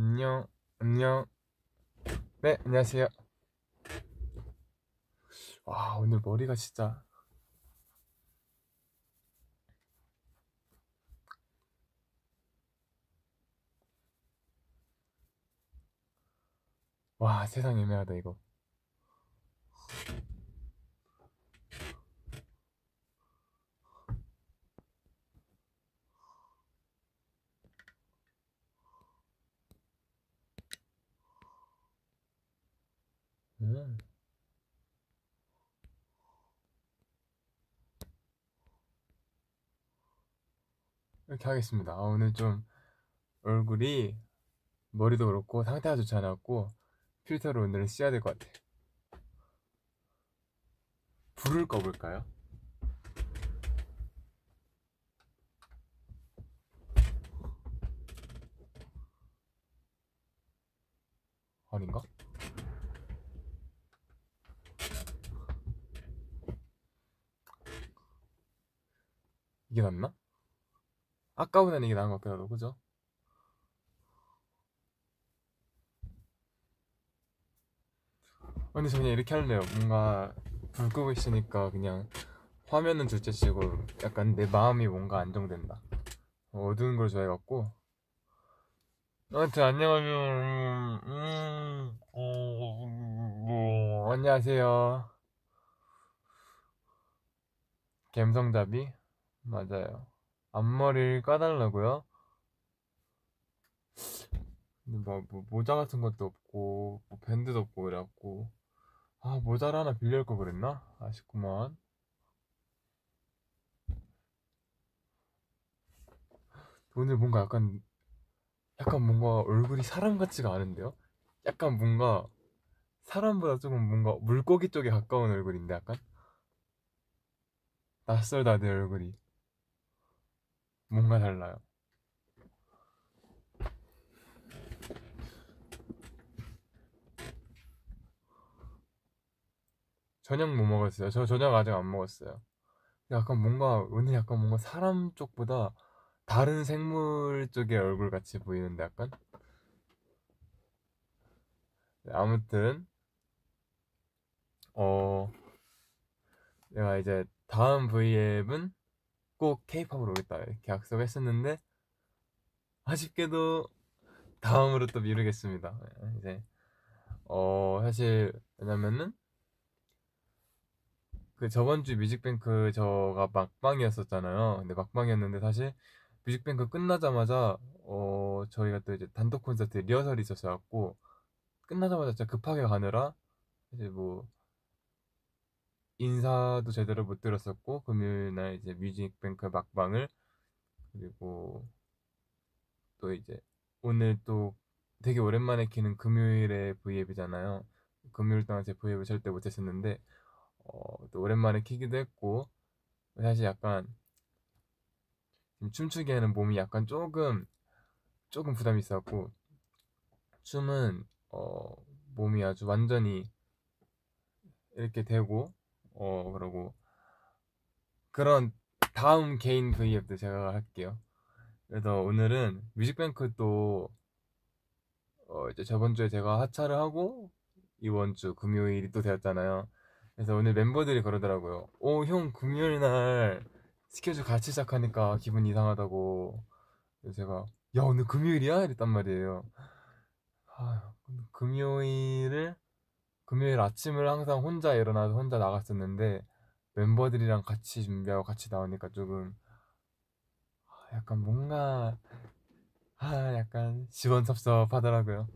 안녕, 안녕. 네, 안녕하세요. 와, 오늘 머리가 진짜. 와, 세상 애매하다, 이거. 음. 이렇게 하겠습니다. 아, 오늘 좀 얼굴이 머리도 그렇고 상태가 좋지 않았고 필터를 오늘은 써야 될 것 같아. 불을 꺼볼까요? 아닌가? 이게 낫나? 아까보다는 이게 나은 것 같기도 하고, 그죠? 근데 저 그냥 이렇게 할래요. 뭔가 불 끄고 있으니까 그냥 화면은 둘째치고 약간 내 마음이 뭔가 안정된다. 어두운 걸 좋아해갖고. 아무튼 안녕하세요. 음, 어, 뭐, 안녕하세요. 갬성잡이? 맞아요. 앞머리를 까달라고요? 뭐, 뭐 모자 같은 것도 없고 뭐 밴드도 없고 그래갖고 아 모자를 하나 빌릴 걸 그랬나? 아쉽구만. 오늘 뭔가 약간 약간 뭔가 얼굴이 사람 같지가 않은데요? 약간 뭔가 사람보다 조금 뭔가 물고기 쪽에 가까운 얼굴인데 약간 낯설다 내 얼굴이 뭔가 달라요. 저녁 뭐 먹었어요? 저 저녁 아직 안 먹었어요. 약간 뭔가 오늘 약간 뭔가 사람 쪽보다 다른 생물 쪽의 얼굴 같이 보이는데 약간 네, 아무튼 어 내가 이제 다음 V앱은 꼭 K-팝으로 오겠다 이렇게 약속했었는데 아쉽게도 다음으로 또 미루겠습니다. 이제 어 사실 왜냐면은 그 저번 주 뮤직뱅크 저가 막방이었었잖아요. 근데 막방이었는데 사실 뮤직뱅크 끝나자마자 어 저희가 또 이제 단독 콘서트 리허설이 있었어갖고 끝나자마자 진짜 급하게 가느라 이제 뭐 인사도 제대로 못 드렸었고 금요일 날 이제 뮤직뱅크 막방을 그리고 또 이제 오늘 또 되게 오랜만에 키는 금요일에 V앱이잖아요. 금요일 동안 제 V앱을 절대 못 했었는데 어, 또 오랜만에 키기도 했고 사실 약간 춤추기에는 몸이 약간 조금 조금 부담이 있었고 춤은 어, 몸이 아주 완전히 이렇게 되고 어 그러고 그런 다음 개인 V앱도 제가 할게요. 그래서 오늘은 뮤직뱅크 또 어, 이제 저번 주에 제가 하차를 하고 이번 주 금요일이 또 되었잖아요. 그래서 오늘 멤버들이 그러더라고요. 오, 형, 금요일 날 스케줄 같이 시작하니까 기분 이상하다고. 그래서 제가, 야, 오늘 금요일이야? 이랬단 말이에요. 아, 금요일을, 금요일 아침을 항상 혼자 일어나서 혼자 나갔었는데, 멤버들이랑 같이 준비하고 같이 나오니까 조금, 아, 약간 뭔가, 아, 약간 시원섭섭하더라고요.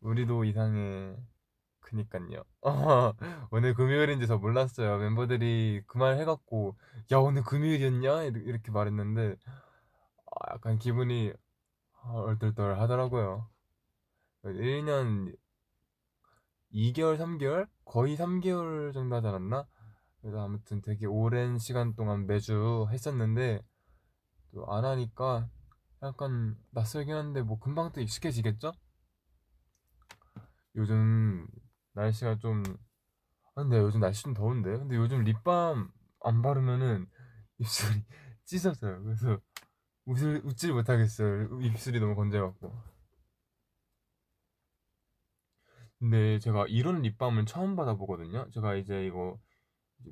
우리도 이상해. 그니깐요. 오늘 금요일인지 저 몰랐어요. 멤버들이 그 말 해갖고, 야, 오늘 금요일이었냐? 이렇게 말했는데, 아, 약간 기분이 얼떨떨 하더라고요. 1년 2개월, 3개월? 거의 3개월 정도 하지 않았나? 그래서 아무튼 되게 오랜 시간 동안 매주 했었는데, 또 안 하니까 약간 낯설긴 한데, 뭐 금방 또 익숙해지겠죠? 요즘 날씨가 좀 아, 근데 요즘 날씨 좀 더운데 근데 요즘 립밤 안 바르면은 입술이 찢어져요. 그래서 웃을, 웃질 못하겠어요. 입술이 너무 건조해갖고. 근데 제가 이런 립밤을 처음 받아보거든요. 제가 이제 이거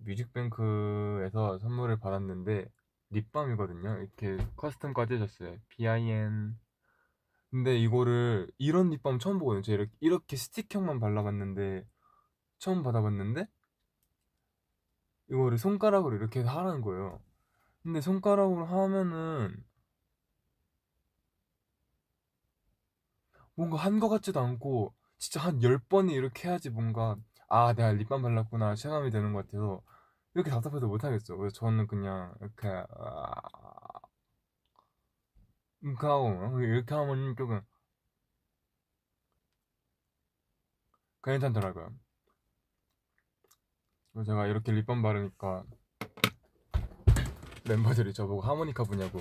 뮤직뱅크에서 선물을 받았는데 립밤이거든요. 이렇게 커스텀까지 해줬어요. BIN. 근데 이거를 이런 립밤 처음 보거든요. 제가 이렇게, 이렇게 스틱형만 발라봤는데 처음 받아봤는데 이거를 손가락으로 이렇게 하라는 거예요. 근데 손가락으로 하면은 뭔가 한 것 같지도 않고 진짜 한 10번이 이렇게 해야지 뭔가 아 내가 립밤 발랐구나 체감이 되는 것 같아서 이렇게 답답해도 못하겠어 그래서 저는 그냥 이렇게 아... 이렇게 하고 이렇게 하면 조금 괜찮더라고요. 제가 이렇게 립밤 바르니까 멤버들이 저보고 하모니카 부냐고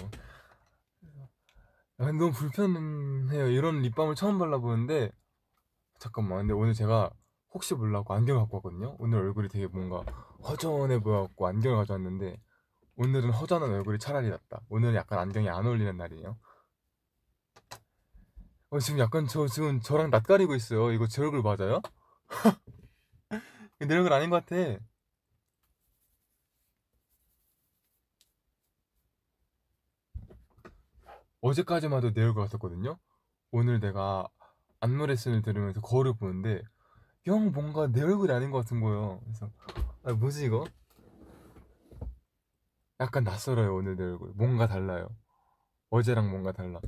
아, 너무 불편해요. 이런 립밤을 처음 발라보는데 잠깐만. 근데 오늘 제가 혹시 몰라고 안경을 갖고 왔거든요? 오늘 얼굴이 되게 뭔가 허전해 보여갖고 안경을 가져왔는데 오늘은 허전한 얼굴이 차라리 낫다. 오늘은 약간 안경이 안 어울리는 날이에요. 어, 지금 약간 저 지금 저랑 낯가리고 있어요. 이거 제 얼굴 맞아요? 내 얼굴 아닌 것 같아 어제까지만 해도 내 얼굴 같았거든요 오늘 내가 안무 레슨을 들으면서 거울을 보는데 영 뭔가 내 얼굴이 아닌 것 같은 거예요. 그래서 아 뭐지 이거? 약간 낯설어요 오늘 내 얼굴. 뭔가 달라요. 어제랑 뭔가 달라.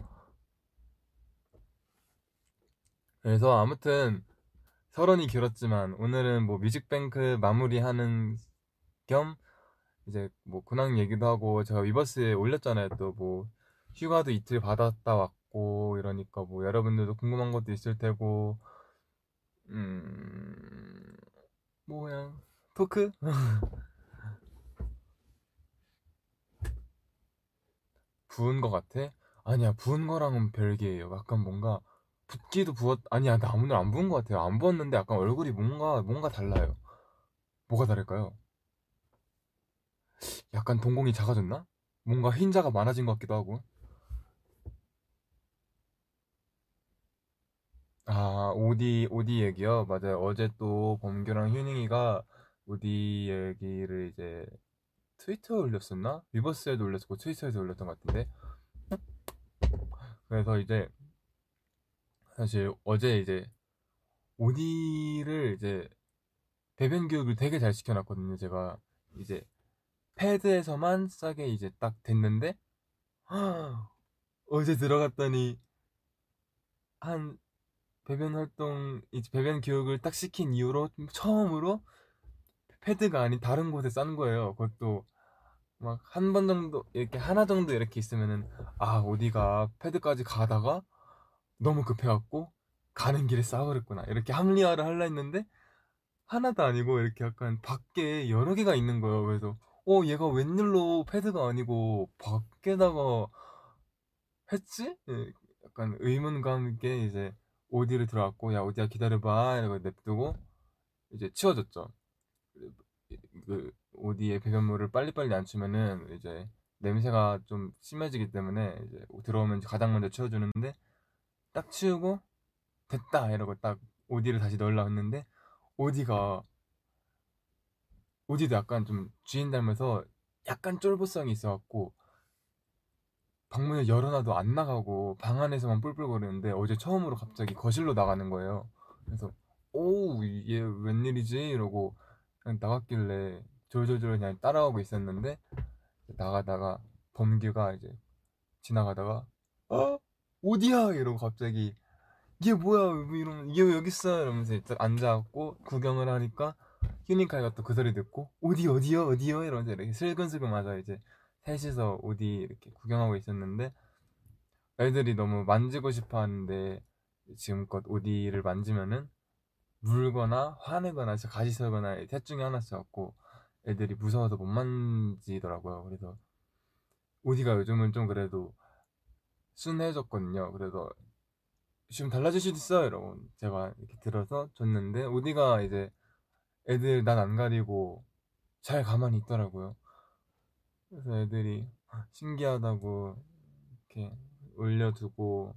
그래서 아무튼 서론이 길었지만 오늘은 뭐 뮤직뱅크 마무리하는 겸 이제 뭐 근황 얘기도 하고 제가 위버스에 올렸잖아요 또 뭐 휴가도 이틀 받았다 왔고 이러니까 뭐 여러분들도 궁금한 것도 있을 테고 음 뭐야 토크? 부은 거 같아? 아니야 부은 거랑은 별개예요 약간 뭔가 붓기도 부었 아니야 나 오늘 안 부은 거 같아요 안 부었는데 약간 얼굴이 뭔가 뭔가 달라요 뭐가 다를까요? 약간 동공이 작아졌나? 뭔가 흰자가 많아진 것 같기도 하고 아, 오디, 오디 얘기요? 맞아요. 어제 또 범규랑 휴닝이가 오디 얘기를 이제 트위터에 올렸었나? 리버스에도 올렸었고 트위터에도 올렸던 것 같은데. 그래서 이제 사실 어제 이제 오디를 이제 배변 교육을 되게 잘 시켜놨거든요. 제가 이제 패드에서만 싸게 이제 딱 됐는데 어제 들어갔더니 한 배변 활동 이제 배변 교육을 딱 시킨 이후로 처음으로 패드가 아닌 다른 곳에 싼 거예요. 그것도 막 한 번 정도 이렇게 하나 정도 이렇게 있으면은 아 어디가 패드까지 가다가 너무 급해갖고 가는 길에 싸버렸구나 이렇게 합리화를 하려 했는데 하나도 아니고 이렇게 약간 밖에 여러 개가 있는 거예요. 그래서 어 얘가 웬일로 패드가 아니고 밖에다가 했지? 예, 약간 의문감 있게 이제 오디를 들어왔고 야 오디야 기다려봐. 이러고 냅두고 이제 치워줬죠. 그 오디의 배변물을 빨리빨리 안 치면은 이제 냄새가 좀 심해지기 때문에 이제 들어오면 가장 먼저 치워주는데 딱 치우고 됐다! 이러고 딱 오디를 다시 넣으려고 했는데 오디가 오디도 약간 좀 주인 닮아서 약간 쫄보성이 있어갖고 방문을 열어놔도 안 나가고 방 안에서만 뿔뿔거리는데 어제 처음으로 갑자기 거실로 나가는 거예요. 그래서 오우 얘 웬일이지? 이러고 그냥 나갔길래 졸졸졸 그냥 따라가고 있었는데 나가다가 범규가 이제 지나가다가 어? 어디야? 이러고 갑자기 이게 뭐야? 뭐 이러면 이게 왜 여기 있어? 이러면서 앉아갖고 구경을 하니까 휴닝카이가 또 그 소리 듣고 어디 어디요 어디요 이러면서 이렇게 슬근슬근 맞아 이제 셋이서 어디 이렇게 구경하고 있었는데 애들이 너무 만지고 싶어 하는데 지금껏 오디를 만지면은 물거나 화내거나 가시 설거나 셋 중에 하나였고 애들이 무서워서 못 만지더라고요. 그래서 오디가 요즘은 좀 그래도 순해졌거든요. 그래서 지금 달라질 수도 있어 이러고 제가 이렇게 들어서 줬는데 오디가 이제 애들 난 안 가리고 잘 가만히 있더라고요. 그래서 애들이 신기하다고 이렇게 올려두고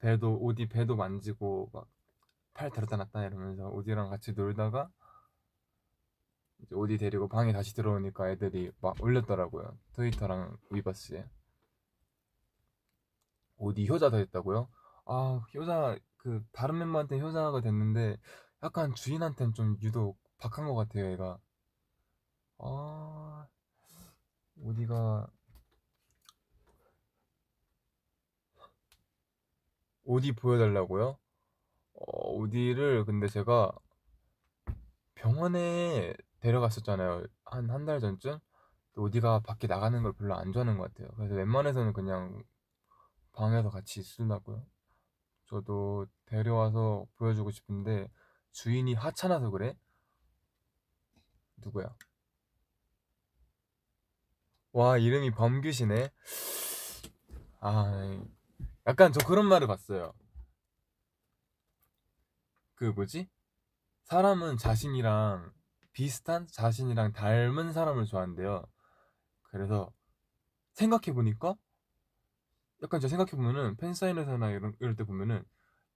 배도 오디 배도 만지고 막 팔 들었다 놨다 이러면서 오디랑 같이 놀다가 이제 오디 데리고 방에 다시 들어오니까 애들이 막 올렸더라고요 트위터랑 위버스에 오디 효자가 됐다고요? 아 효자 그 다른 멤버한테 효자가 됐는데 약간 주인한테는 좀 유독 박한 것 같아요 얘가 아 오디가 오디 보여달라고요? 어, 오디를 근데 제가 병원에 데려갔었잖아요. 한 한 달 전쯤. 오디가 밖에 나가는 걸 별로 안 좋아하는 것 같아요. 그래서 웬만해서는 그냥 방에서 같이 있으려고요. 저도 데려와서 보여주고 싶은데 주인이 하찮아서 그래? 누구야? 와 이름이 범규시네. 아 약간 저 그런 말을 봤어요. 그 뭐지? 사람은 자신이랑 비슷한 자신이랑 닮은 사람을 좋아한대요. 그래서 생각해 보니까 약간 제가 생각해 보면은 팬 사인회사나 이런, 이럴 때 보면은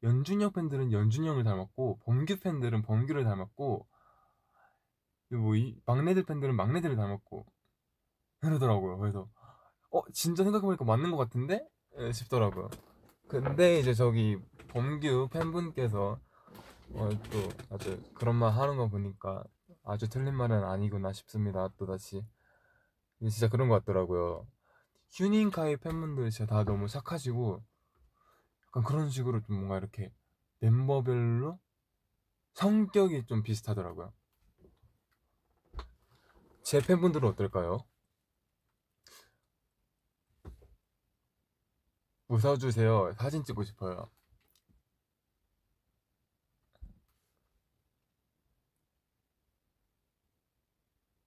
연준형 팬들은 연준형을 닮았고 범규 팬들은 범규를 닮았고 뭐이 막내들 팬들은 막내들을 닮았고 이러더라고요. 그래서 어 진짜 생각해보니까 맞는 것 같은데 싶더라고요. 근데 이제 저기 범규 팬분께서 어, 또 아주 그런 말 하는 거 보니까 아주 틀린 말은 아니구나 싶습니다. 또 다시 진짜 그런 것 같더라고요. 휴닝카이 팬분들 진짜 다 너무 착하시고 약간 그런 식으로 좀 뭔가 이렇게 멤버별로 성격이 좀 비슷하더라고요. 제 팬분들은 어떨까요? 웃어주세요. 사진 찍고 싶어요.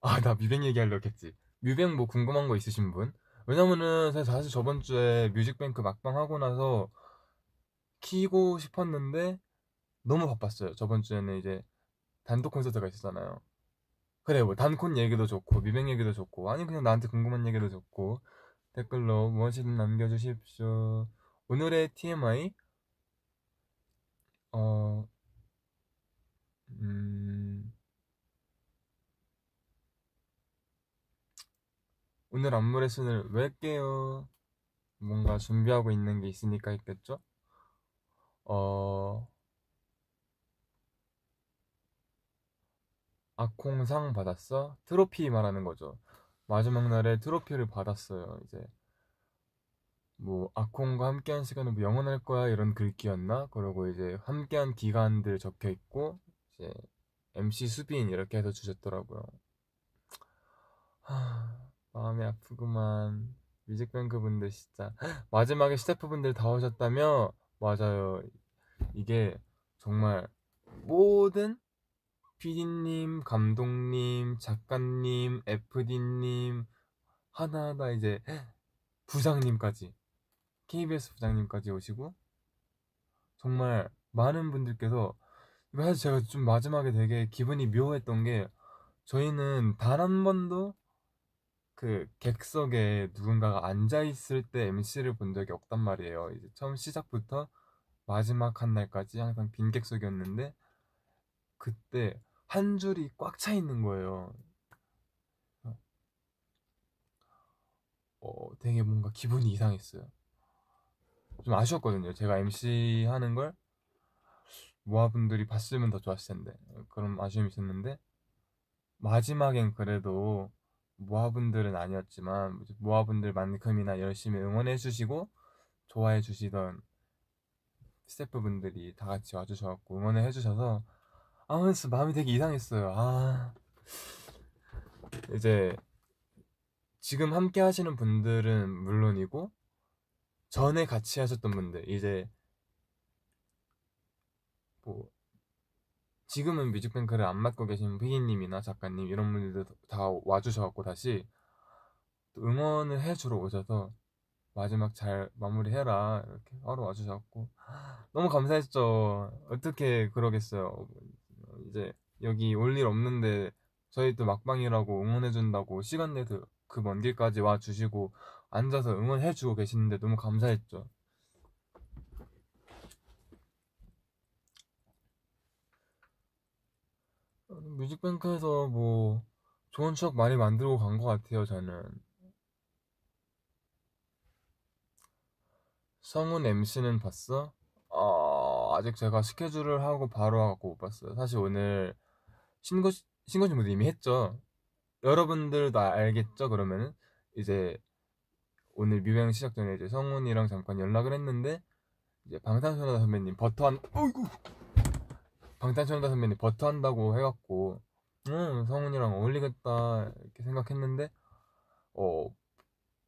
아, 나 뮤뱅 얘기하려고 했지. 뮤뱅 뭐 궁금한 거 있으신 분? 왜냐면은 사실 저번 주에 뮤직뱅크 막방 하고 나서 키고 싶었는데 너무 바빴어요. 저번 주에는 이제 단독 콘서트가 있었잖아요. 그래, 뭐 단콘 얘기도 좋고 뮤뱅 얘기도 좋고 아니 그냥 나한테 궁금한 얘기도 좋고 댓글로 무엇이든 남겨주십시오. 오늘의 TMI 어 음. 오늘 안무 레슨을 왜 깨요? 뭔가 준비하고 있는 게 있으니까 있겠죠? 어, 아콩상 받았어? 트로피 말하는 거죠. 마지막 날에 트로피를 받았어요. 이제 뭐 아콩과 함께한 시간은 뭐 영원할 거야 이런 글귀였나? 그리고 이제 함께한 기간들 적혀 있고 이제 MC 수빈 이렇게 해서 주셨더라고요. 하, 마음이 아프구만. 뮤직뱅크 분들 진짜 마지막에 스태프분들 다 오셨다며? 맞아요. 이게 정말 모든 PD님, 감독님, 작가님, FD님 하나하나 이제 부장님까지 KBS 부장님까지 오시고 정말 많은 분들께서 사실 제가 좀 마지막에 되게 기분이 묘했던 게 저희는 단 한 번도 그 객석에 누군가가 앉아 있을 때 MC를 본 적이 없단 말이에요. 이제 처음 시작부터 마지막 한 날까지 항상 빈 객석이었는데 그때 한 줄이 꽉 차 있는 거예요. 어, 되게 뭔가 기분이 이상했어요. 좀 아쉬웠거든요. 제가 MC 하는 걸 모아분들이 봤으면 더 좋았을 텐데 그런 아쉬움이 있었는데 마지막엔 그래도 모아분들은 아니었지만 모아분들만큼이나 열심히 응원해 주시고 좋아해 주시던 스태프분들이 다 같이 와주셔갖고 응원을 해주셔서 아무튼 마음이 되게 이상했어요. 아. 이제 지금 함께 하시는 분들은 물론이고 전에 같이 하셨던 분들 이제 뭐 지금은 뮤직뱅크를 안 맡고 계신 피디님이나 작가님 이런 분들도 다 와주셔갖고 다시 응원을 해주러 오셔서 마지막 잘 마무리해라 이렇게 하러 와주셔갖고. 너무 감사했죠. 어떻게 그러겠어요 이제 여기 올 일 없는데 저희 또 막방이라고 응원해준다고 시간 내서 그 먼 길까지 와 주시고 앉아서 응원해 주고 계시는데 너무 감사했죠. 뮤직뱅크에서 뭐 좋은 추억 많이 만들고 간 것 같아요, 저는. 성훈 MC는 봤어? 어, 아직 제가 스케줄을 하고 바로 하고 못 봤어요. 사실 오늘 신고, 신고 신부도 이미 했죠. 여러분들도 알겠죠, 그러면은? 이제 오늘 뮤뱅 시작 전에 이제 성훈이랑 잠깐 연락을 했는데 이제 방탄소년단 선배님 버터 한 어이구 방탄소년단 선배님 버터 한다고 해갖고 응 성훈이랑 어울리겠다 이렇게 생각했는데 어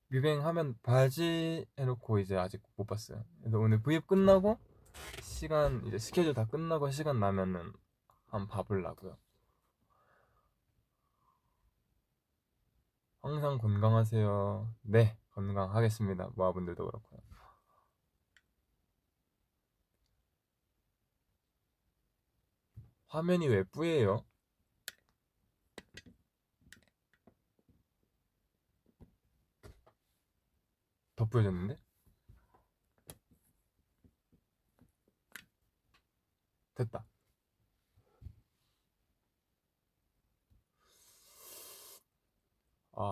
뮤뱅 하면 봐야지 해놓고 이제 아직 못 봤어요. 그래서 오늘 브이앱 끝나고 시간 이제 스케줄 다 끝나고 시간 나면은 한번 봐보려고요. 항상 건강하세요. 네, 건강하겠습니다. 모아분들도 그렇고요. 화면이 왜 뿌예요? 더 뿌여졌는데? 됐다. 아.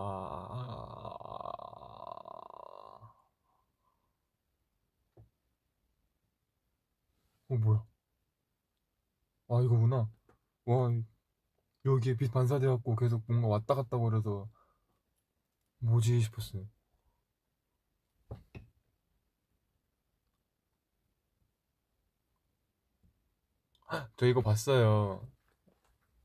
어, 뭐야? 아, 이거구나. 와, 여기에 빛 반사돼갖고 계속 뭔가 왔다 갔다 거려서 뭐지 싶었어요. 저 이거 봤어요.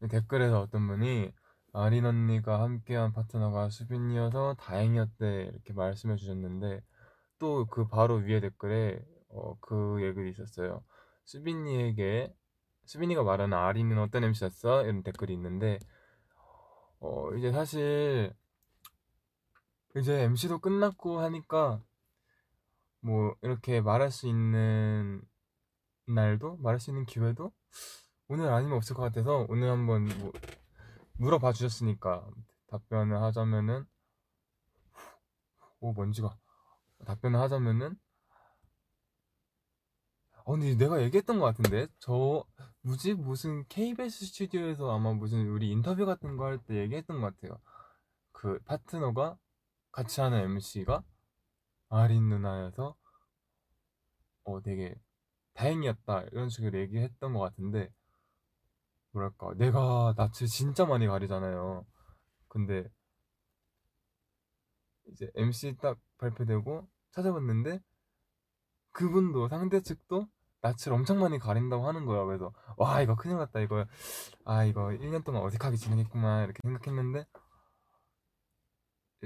댓글에서 어떤 분이 아린 언니가 함께한 파트너가 수빈이어서 다행이었대 이렇게 말씀해 주셨는데 또 그 바로 위에 댓글에 어, 그 얘기도 있었어요. 수빈이에게 수빈이가 말하는 아린은 어떤 MC였어? 이런 댓글이 있는데 어, 이제 사실 이제 MC도 끝났고 하니까 뭐 이렇게 말할 수 있는 날도 말할 수 있는 기회도 오늘 아니면 없을 것 같아서 오늘 한번 뭐 물어봐 주셨으니까 답변을 하자면은 오 먼지가. 답변을 하자면은 어 근데 내가 얘기했던 것 같은데? 저 뭐지? 무슨 KBS 스튜디오에서 아마 무슨 우리 인터뷰 같은 거 할 때 얘기했던 것 같아요. 그 파트너가 같이 하는 MC가 아린 누나여서 어 되게 다행이었다. 이런 식으로 얘기했던 것 같은데 뭐랄까 내가 낯을 진짜 많이 가리잖아요. 근데 이제 MC 딱 발표되고 찾아봤는데 그분도 상대 측도 낯을 엄청 많이 가린다고 하는 거야. 그래서 와 이거 큰일 났다. 이거 아 이거 1년 동안 어색하게 지내겠구만 이렇게 생각했는데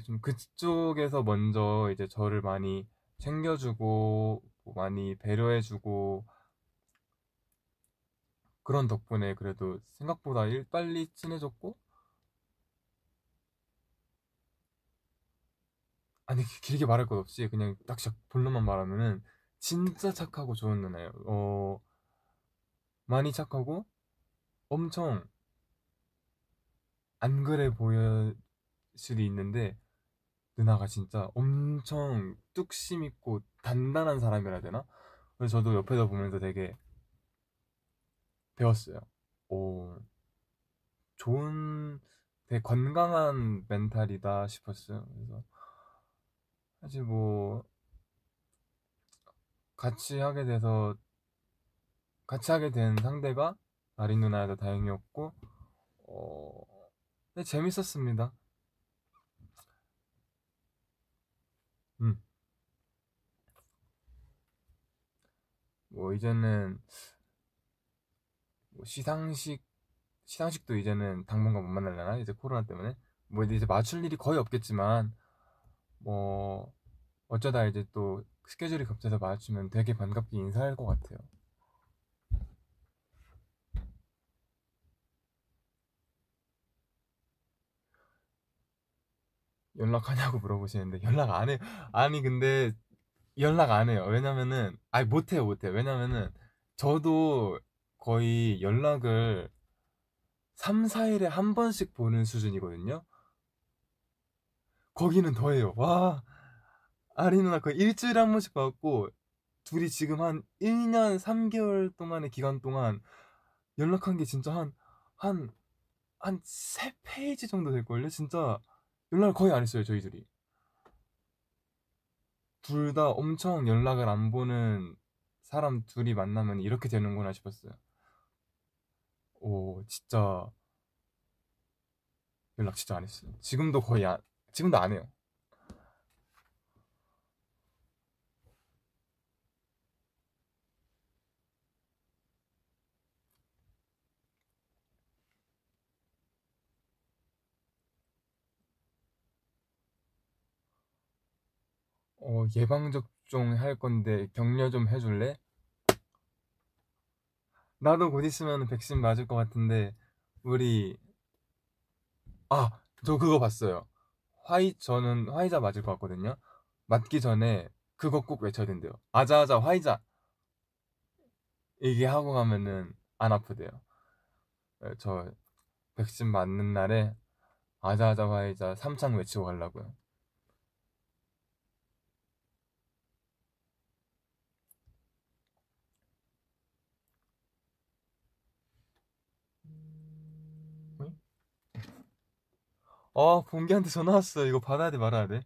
좀 그쪽에서 먼저 이제 저를 많이 챙겨주고 뭐 많이 배려해주고 그런 덕분에 그래도 생각보다 일 빨리 친해졌고 아니 길게 말할 것 없이 그냥 딱 본론만 말하면은 진짜 착하고 좋은 누나예요. 어 많이 착하고 엄청 안 그래 보일 수도 있는데 누나가 진짜 엄청 뚝심 있고 단단한 사람이라 되나? 그래서 저도 옆에서 보면서 되게 배웠어요. 오, 좋은, 되게 건강한 멘탈이다 싶었어요. 그래서 사실 뭐 같이 하게 돼서 같이 하게 된 상대가 아린 누나여서 다행이었고 어, 네, 재밌었습니다. 음. 뭐 이제는 뭐 시상식 시상식도 이제는 당분간 못 만날려나 이제 코로나 때문에 뭐 이제 맞출 일이 거의 없겠지만 뭐 어쩌다 이제 또 스케줄이 겹쳐서 맞추면 되게 반갑게 인사할 것 같아요. 연락하냐고 물어보시는데 연락 안 해. 아니 근데 연락 안 해요. 왜냐면은 아니 못 해요, 못 해요. 왜냐면은 저도 거의 연락을 3, 4일에 한 번씩 보는 수준이거든요. 거기는 더해요. 와, 아리 누나 거의 일주일에 한 번씩 받고, 둘이 지금 한 1년 3개월 동안의 기간 동안 연락한 게 진짜 한, 한, 한 3페이지 정도 될걸요? 진짜 연락을 거의 안 했어요, 저희들이. 둘 다 엄청 연락을 안 보는 사람 둘이 만나면 이렇게 되는구나 싶었어요. 오, 진짜 연락 진짜 안 했어요. 지금도 거의 안, 지금도 안 해요. 어, 예방접종 할 건데 격려 좀 해줄래? 나도 곧 있으면 백신 맞을 것 같은데 우리 아, 저 그거 봤어요. 화이 저는 화이자 맞을 것 같거든요. 맞기 전에 그거 꼭 외쳐야 된대요. 아자아자 화이자 이게 하고 가면은 안 아프대요. 네, 저 백신 맞는 날에 아자아자 화이자 3창 외치고 가려고요. 어, 봉기한테 전화 왔어. 이거 받아야 돼, 말아야 돼?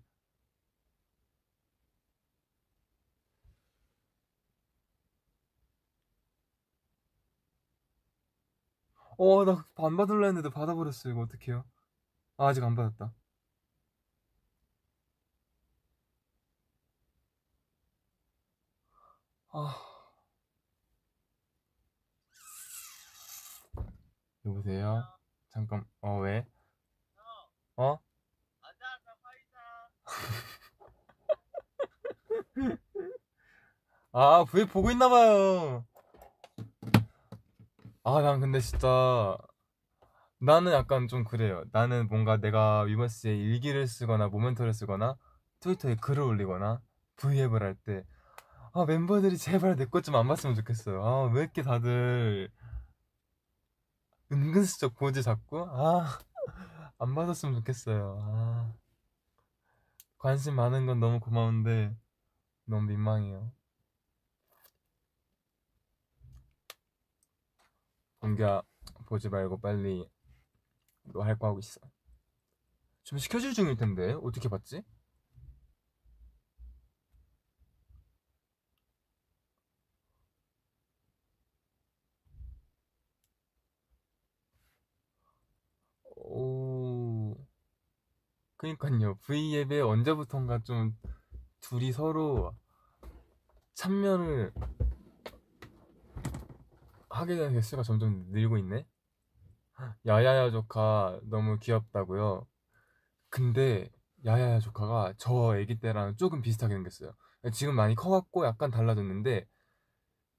어, 나 안 받을라 했는데 받아버렸어. 이거 어떡해요? 아, 아직 안 받았다. 아, 여보세요? 잠깐, 어, 왜? 어? 아, 왜 보고 있나 봐요. 아, 난 근데 진짜 나는 약간 좀 그래요. 나는 뭔가 내가 위버스에 일기를 쓰거나 모멘터를 쓰거나 트위터에 글을 올리거나 브이앱을 할 때 아, 멤버들이 제발 내 것 좀 안 봤으면 좋겠어요. 아, 왜 이렇게 다들 은근슬쩍 보지 자꾸? 아, 안 받았으면 좋겠어요. 아, 관심 많은 건 너무 고마운데 너무 민망해요. 공기야 보지 말고 빨리 너 할 거 하고 있어. 좀 시켜줄 중일 텐데 어떻게 봤지? 오, 그니까요. V앱에 언제부턴가 좀 둘이 서로 참여를 하게 되는 개수가 점점 늘고 있네. 야야야 조카 너무 귀엽다고요. 근데 야야야 조카가 저 애기 때랑 조금 비슷하게 생겼어요. 지금 많이 커갖고 약간 달라졌는데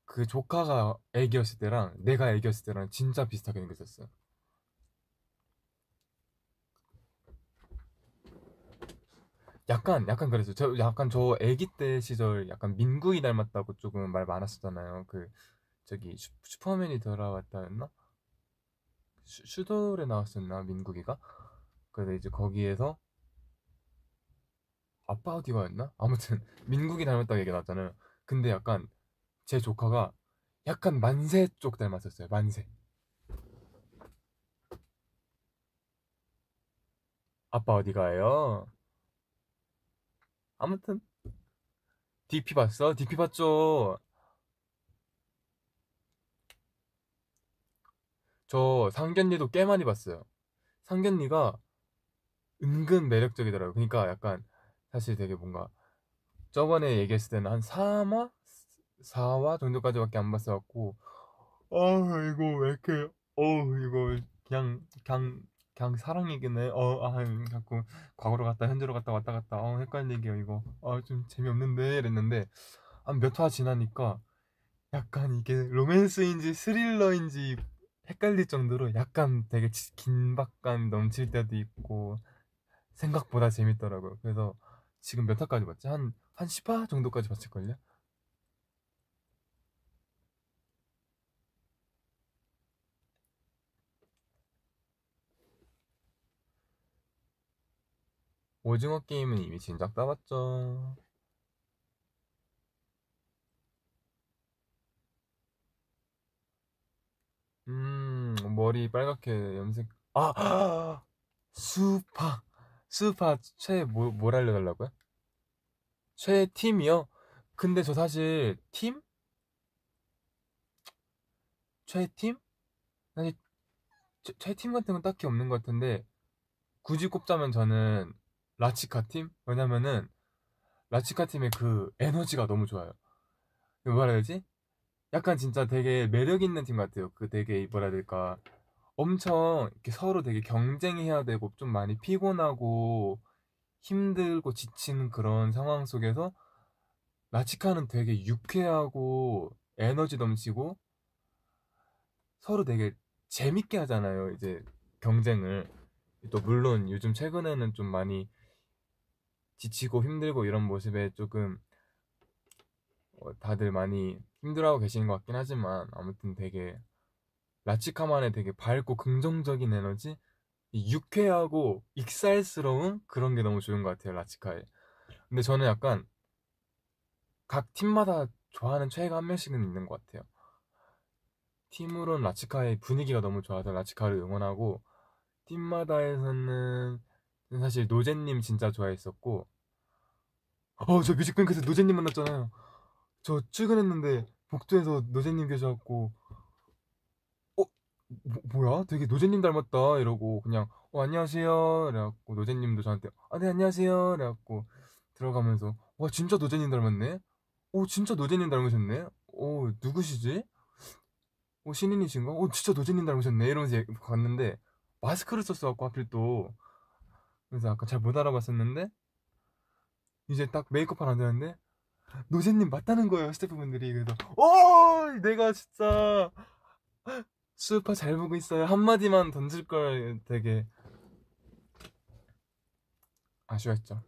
그 조카가 애기였을 때랑 내가 애기였을 때랑 진짜 비슷하게 생겼었어요. 약간 약간 그랬어요. 저 약간 저 애기 때 시절 약간 민국이 닮았다고 조금 말 많았었잖아요. 그 저기 슈, 슈퍼맨이 돌아왔다였나? 슈, 슈돌에 나왔었나 민국이가? 그래서 이제 거기에서 아빠 어디가였나? 아무튼 민국이 닮았다고 얘기 나왔잖아요. 근데 약간 제 조카가 약간 만세 쪽 닮았었어요. 만세. 아빠 어디 가요? 아무튼 DP 봤어? DP 봤죠? 저 상견니도 꽤 많이 봤어요. 상견니가 은근 매력적이더라고요. 그러니까 약간 사실 되게 뭔가 저번에 얘기했을 때는 한 3화? 4화 정도까지밖에 안 봤어갖고 아 이거 왜 이렇게 어 이거 그냥 그냥 그냥 사랑 얘기네 어 아 자꾸 과거로 갔다 현재로 갔다 왔다 갔다 어 헷갈리게요 이거 아좀 재미없는데 이랬는데 한 몇 화 지나니까 약간 이게 로맨스인지 스릴러인지 헷갈릴 정도로 약간 되게 긴박감 넘칠 때도 있고 생각보다 재밌더라고요. 그래서 지금 몇 화까지 봤지? 한, 한 10화 정도까지 봤을걸요? 오징어 게임은 이미 진작 따봤죠. 음, 머리 빨갛게 염색. 아! 수파. 수파 최 뭐, 뭘 알려달라고요? 최 팀이요? 근데 저 사실 팀? 최 팀? 사실 최팀 같은 건 딱히 없는 것 같은데 굳이 꼽자면 저는 라치카 팀? 왜냐면은 라치카 팀의 그 에너지가 너무 좋아요. 뭐라 해야 되지? 약간 진짜 되게 매력 있는 팀 같아요. 그 되게 뭐라 해야 될까? 엄청 이렇게 서로 되게 경쟁해야 되고 좀 많이 피곤하고 힘들고 지치는 그런 상황 속에서 라치카는 되게 유쾌하고 에너지 넘치고 서로 되게 재밌게 하잖아요. 이제 경쟁을. 또 물론 요즘 최근에는 좀 많이 지치고 힘들고 이런 모습에 조금 어, 다들 많이 힘들어하고 계시는 것 같긴 하지만 아무튼 되게 라치카만의 되게 밝고 긍정적인 에너지? 유쾌하고 익살스러운 그런 게 너무 좋은 것 같아요 라치카에. 근데 저는 약간 각 팀마다 좋아하는 최애가 한 명씩은 있는 것 같아요. 팀으로는 라치카의 분위기가 너무 좋아서 라치카를 응원하고 팀마다에서는 사실 노제님 진짜 좋아했었고 어 저 뮤직뱅크에서 노제님 만났잖아요 저 출근했는데 복도에서 노제님 계셔갖고 어? 뭐, 뭐야? 되게 노제님 닮았다 이러고 그냥 어 안녕하세요 이래갖고 노제님도 저한테 아 네 안녕하세요 이래갖고 들어가면서 와 진짜 노제님 닮았네 오 진짜 노제님 닮으셨네 오 누구시지? 오 신인이신가? 오 진짜 노제님 닮으셨네 이러면서 갔는데 마스크를 썼어갖고 하필 또 그래서 아까 잘 못 알아봤었는데 이제 딱 메이크업 하러 앉았는데 노제님 맞다는 거예요 스태프분들이. 그래서 오 내가 진짜 수파 잘 보고 있어요. 한마디만 던질 걸 되게 아쉬웠죠.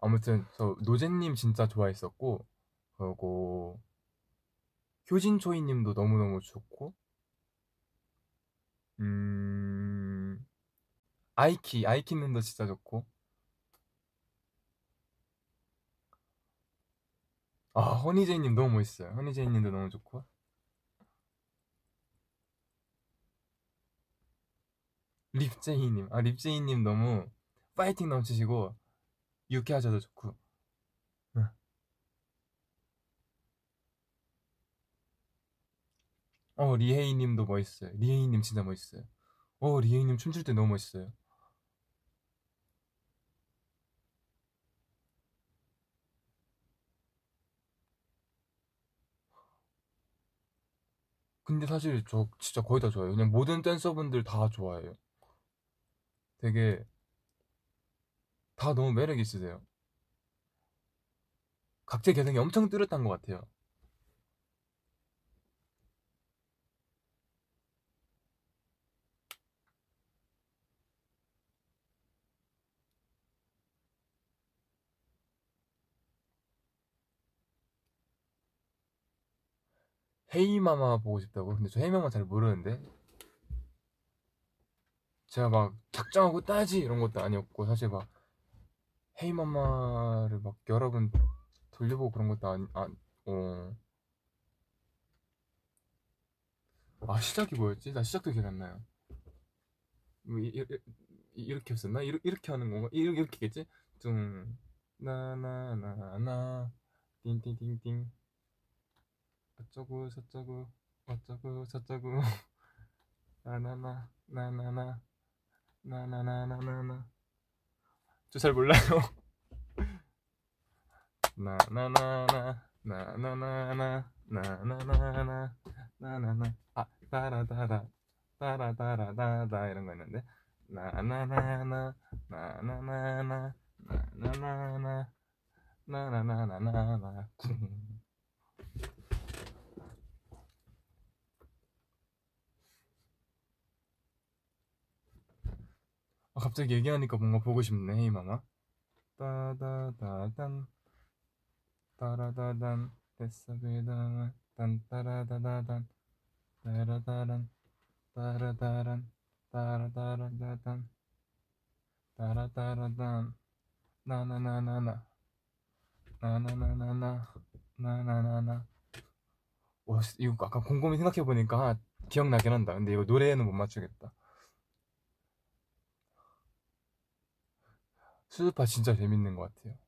아무튼 저 노제님 진짜 좋아했었고 그리고 효진초이님도 너무너무 좋고. 음 아이키 아이키 님도 진짜 좋고. 아 허니제이님 너무 멋있어요. 허니제이님도 너무 좋고. 립제이님 아 립제이님 너무 파이팅 넘치시고 유쾌하셔도 좋고 어 리헤이님도 멋있어요. 리헤이님 진짜 멋있어요. 어 리헤이님 춤출 때 너무 멋있어요. 근데 사실 저 진짜 거의 다 좋아해요 그냥 모든 댄서분들 다 좋아해요. 되게 다 너무 매력 있으세요. 각자 개성이 엄청 뚜렷한 것 같아요 헤이마마 보고 싶다고? 근데 저 헤이마마 잘 모르는데 제가 막 작정하고 따지 이런 것도 아니었고 사실 막 헤이마마를 막 여러 번 돌려보고 그런 것도 아니 아, 어. 아 시작이 뭐였지? 나 시작도 기억 안 나요 뭐, 이, 이, 이렇게 했었나? 이렇게, 이렇게 하는 건가? 이렇게, 이렇게겠지? 뚱 나나나나 띵띵띵띵 어쩌고 저쩌고 어쩌고 저쩌고. 나나나 나나나 나나나나나나. 저 잘 몰라요. 나나나나 나나나나 나나나나 나나나. 아 따라따라 따라따라따라 이런 거 있는데. 나나나나 나나나나 나나나나 나나나나나나. 쿵 아, 갑자기 얘기하니까 뭔가 보고 싶네 헤이마마. 따다다단. 따라다단. 담아 딴따라다다단. 따라다란. 따라다란. 따라다란다단. 따라따라단. 나나나나나. 나나나나나. 나나나나. 와 이거 아까 곰곰이 생각해보니까 기억나긴 한다. 근데 이거 노래에는 못 맞추겠다 수줍파 진짜 재밌는 것 같아요.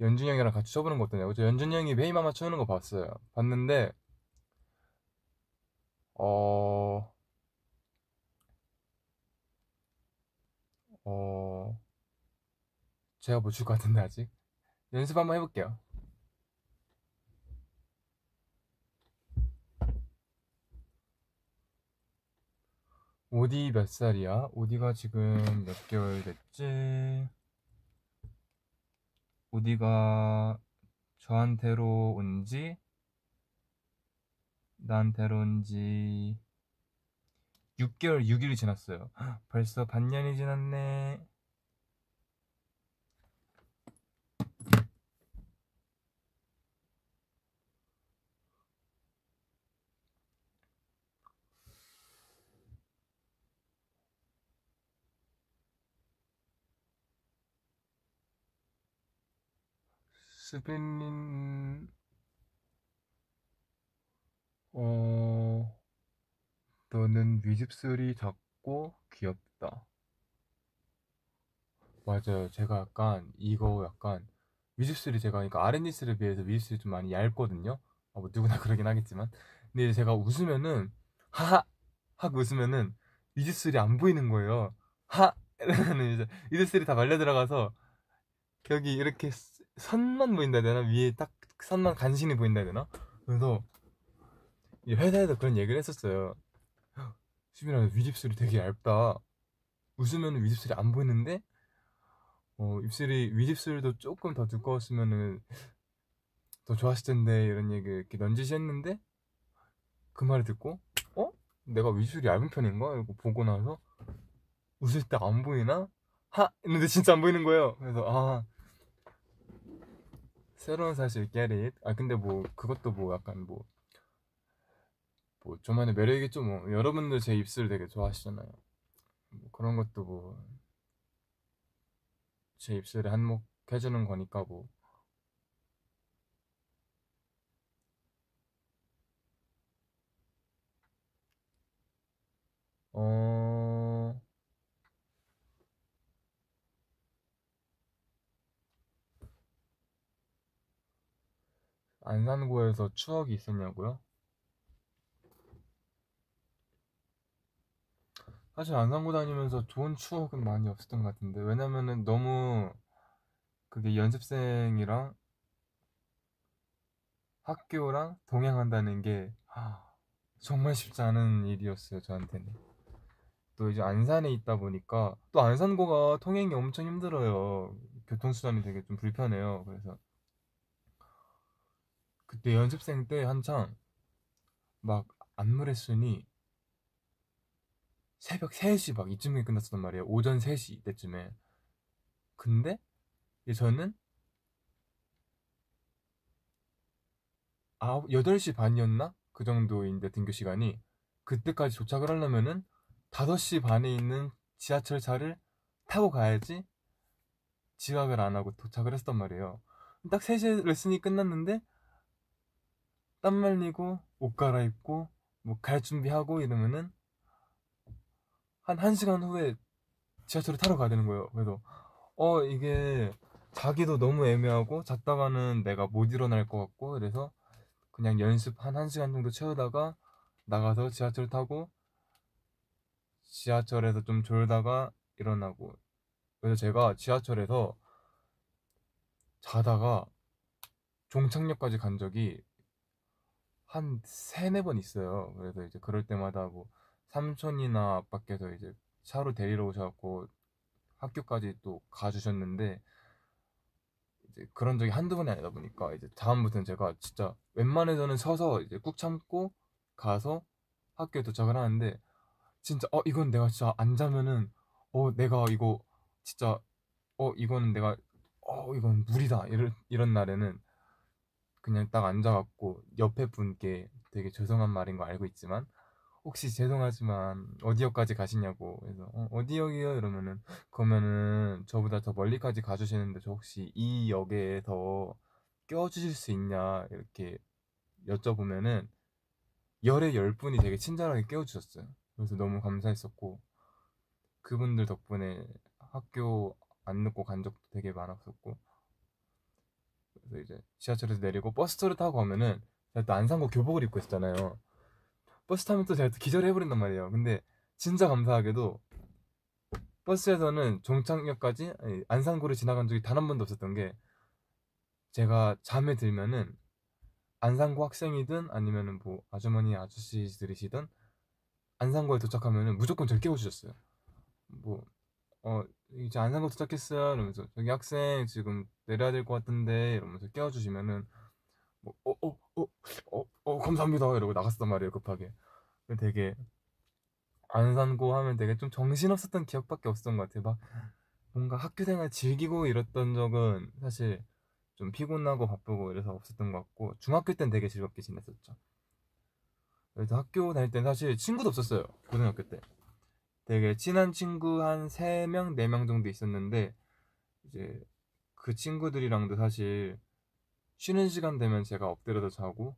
연준이 형이랑 같이 쳐보는 거 어떠냐고. 저 연준이 형이 베이마마 추는 거 봤어요. 봤는데 어... 어... 제가 못출것 같은데 아직? 연습 한번 해볼게요 오디 몇 살이야? 오디가 지금 몇 개월 됐지? 오디가 저한테로 온지 나한테로 온지 6개월 6일이 지났어요. 벌써 반년이 지났네. 스페인 어 너는 윗입술이 작고 귀엽다. 맞아요. 제가 약간 이거 약간 윗입술이 제가 그러니까 아랫입술에 비해서 윗입술이 좀 많이 얇거든요. 아, 뭐 누구나 그러긴 하겠지만. 근데 제가 웃으면은 하하 하고 웃으면은 윗입술이 안 보이는 거예요. 하 이러면은 이제 윗입술이 다 말려 들어가서 여기 이렇게 선만 보인다 해야 되나? 위에 딱 선만 간신히 보인다 해야 되나? 그래서 회사에서 그런 얘기를 했었어요. 수빈아 윗입술이 되게 얇다. 웃으면 윗입술이 안 보이는데 어, 입술이 윗입술도 조금 더 두꺼웠으면은 더 좋았을 텐데 이런 얘기 이렇게 넌지시 했는데 그 말을 듣고 어? 내가 윗입술이 얇은 편인가? 이러고 보고 나서 웃을 때 안 보이나? 하! 했는데 진짜 안 보이는 거예요. 그래서 아 새로운 사실 it. 아 근데 뭐 그것도 뭐 약간 뭐 뭐 저만의 매력이겠죠 뭐. 여러분들 제 입술 되게 좋아하시잖아요. 뭐 그런 것도 뭐 제 입술에 한몫해주는 거니까 뭐. 어... 안산고에서 추억이 있었냐고요? 사실 안산고 다니면서 좋은 추억은 많이 없었던 것 같은데 왜냐면은 너무 그게 연습생이랑 학교랑 동행한다는 게 정말 쉽지 않은 일이었어요 저한테는. 또 이제 안산에 있다 보니까 또 안산고가 통행이 엄청 힘들어요. 교통수단이 되게 좀 불편해요. 그래서 그때 연습생 때 한창 막 안무 레슨이 새벽 3시 막 이쯤에 끝났었단 말이에요. 오전 3시 때쯤에. 근데 저는 9, 8시 반이었나? 그 정도인데 등교 시간이 그때까지 도착을 하려면은 5시 반에 있는 지하철차를 타고 가야지 지각을 안 하고 도착을 했단 말이에요. 딱 3시 레슨이 끝났는데 땀 말리고 옷 갈아입고 뭐 갈 준비하고 이러면은 한 1시간 후에 지하철을 타러 가야 되는 거예요. 그래서 어 이게 자기도 너무 애매하고 잤다가는 내가 못 일어날 것 같고 그래서 그냥 연습 한 1시간 정도 채우다가 나가서 지하철 타고 지하철에서 좀 졸다가 일어나고 그래서 제가 지하철에서 자다가 종착역까지 간 적이 한 세네 번 있어요. 그래서 이제 그럴 때마다 뭐 삼촌이나 아빠께서 이제 차로 데리러 오셔갖고 학교까지 또 가주셨는데 이제 그런 적이 한두 번이 아니다 보니까 이제 다음부터는 제가 진짜 웬만해서는 서서 이제 꾹 참고 가서 학교에 도착을 하는데 진짜 어 이건 내가 진짜 안 자면은 어 내가 이거 진짜 어 이거는 내가 어 이건 무리다 이런 이런 날에는 그냥 딱 앉아갖고 옆에 분께 되게 죄송한 말인 거 알고 있지만 혹시 죄송하지만 어디역까지 가시냐고. 그래서 어, 디역이요? 이러면은 그러면은 저보다 더 멀리까지 가주시는데 저 혹시 이 역에서 껴주실 수 있냐? 이렇게 여쭤보면은 열의 열 분이 되게 친절하게 깨워주셨어요. 그래서 너무 감사했었고 그분들 덕분에 학교 안 늦고 간 적도 되게 많았었고 그래서 이제 지하철에서 내리고 버스를 타고 가면은 제가 또 안산고 교복을 입고 있었잖아요. 버스 타면 또 제가 또 기절을 해버린단 말이에요. 근데 진짜 감사하게도 버스에서는 종착역까지 안산고를 지나간 적이 단 한 번도 없었던 게 제가 잠에 들면은 안산고 학생이든 아니면은 뭐 아주머니 아저씨들이시든 안산고에 도착하면은 무조건 절 깨워주셨어요. 뭐 어 이제 안산고 도착했어요 이러면서 저기 학생 지금 내려야 될 것 같은데 이러면서 깨워주시면은 뭐 어 어 어어 어, 어, 어, 감사합니다 이러고 나갔단 말이에요 급하게 되게 안산고 하면 되게 좀 정신없었던 기억밖에 없었던 것 같아요 막 뭔가 학교 생활 즐기고 이랬던 적은 사실 좀 피곤하고 바쁘고 이래서 없었던 것 같고 중학교 때는 되게 즐겁게 지냈었죠. 그래서 학교 다닐 때는 사실 친구도 없었어요. 고등학교 때. 되게 친한 친구 한 3명, 4명 정도 있었는데 이제 그 친구들이랑도 사실 쉬는 시간 되면 제가 엎드려서 자고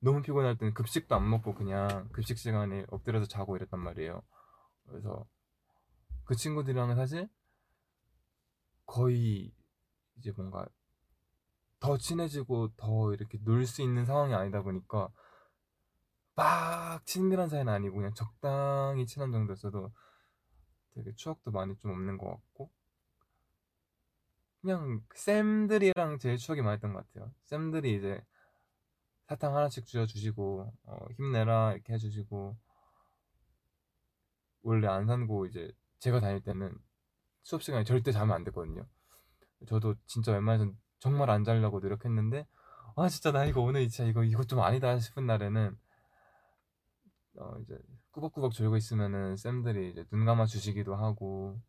너무 피곤할 때는 급식도 안 먹고 그냥 급식 시간에 엎드려서 자고 이랬단 말이에요. 그래서 그 친구들이랑은 사실 거의 이제 뭔가 더 친해지고 더 이렇게 놀 수 있는 상황이 아니다 보니까 막 친밀한 사이는 아니고 그냥 적당히 친한 정도였어도 되게 추억도 많이 좀 없는 것 같고 그냥 쌤들이랑 제일 추억이 많았던 것 같아요. 쌤들이 이제 사탕 하나씩 주어주시고 어, 힘내라 이렇게 해주시고 원래 안산고 이제 제가 다닐 때는 수업 시간에 절대 자면 안 됐거든요. 저도 진짜 웬만해서 정말 안 자려고 노력했는데 아 진짜 나 이거 오늘 진짜 이거 이거 좀 아니다 싶은 날에는 어 이제 꾸벅꾸벅 졸고 있으면은 쌤들이 이제 눈 감아 주시기도 하고.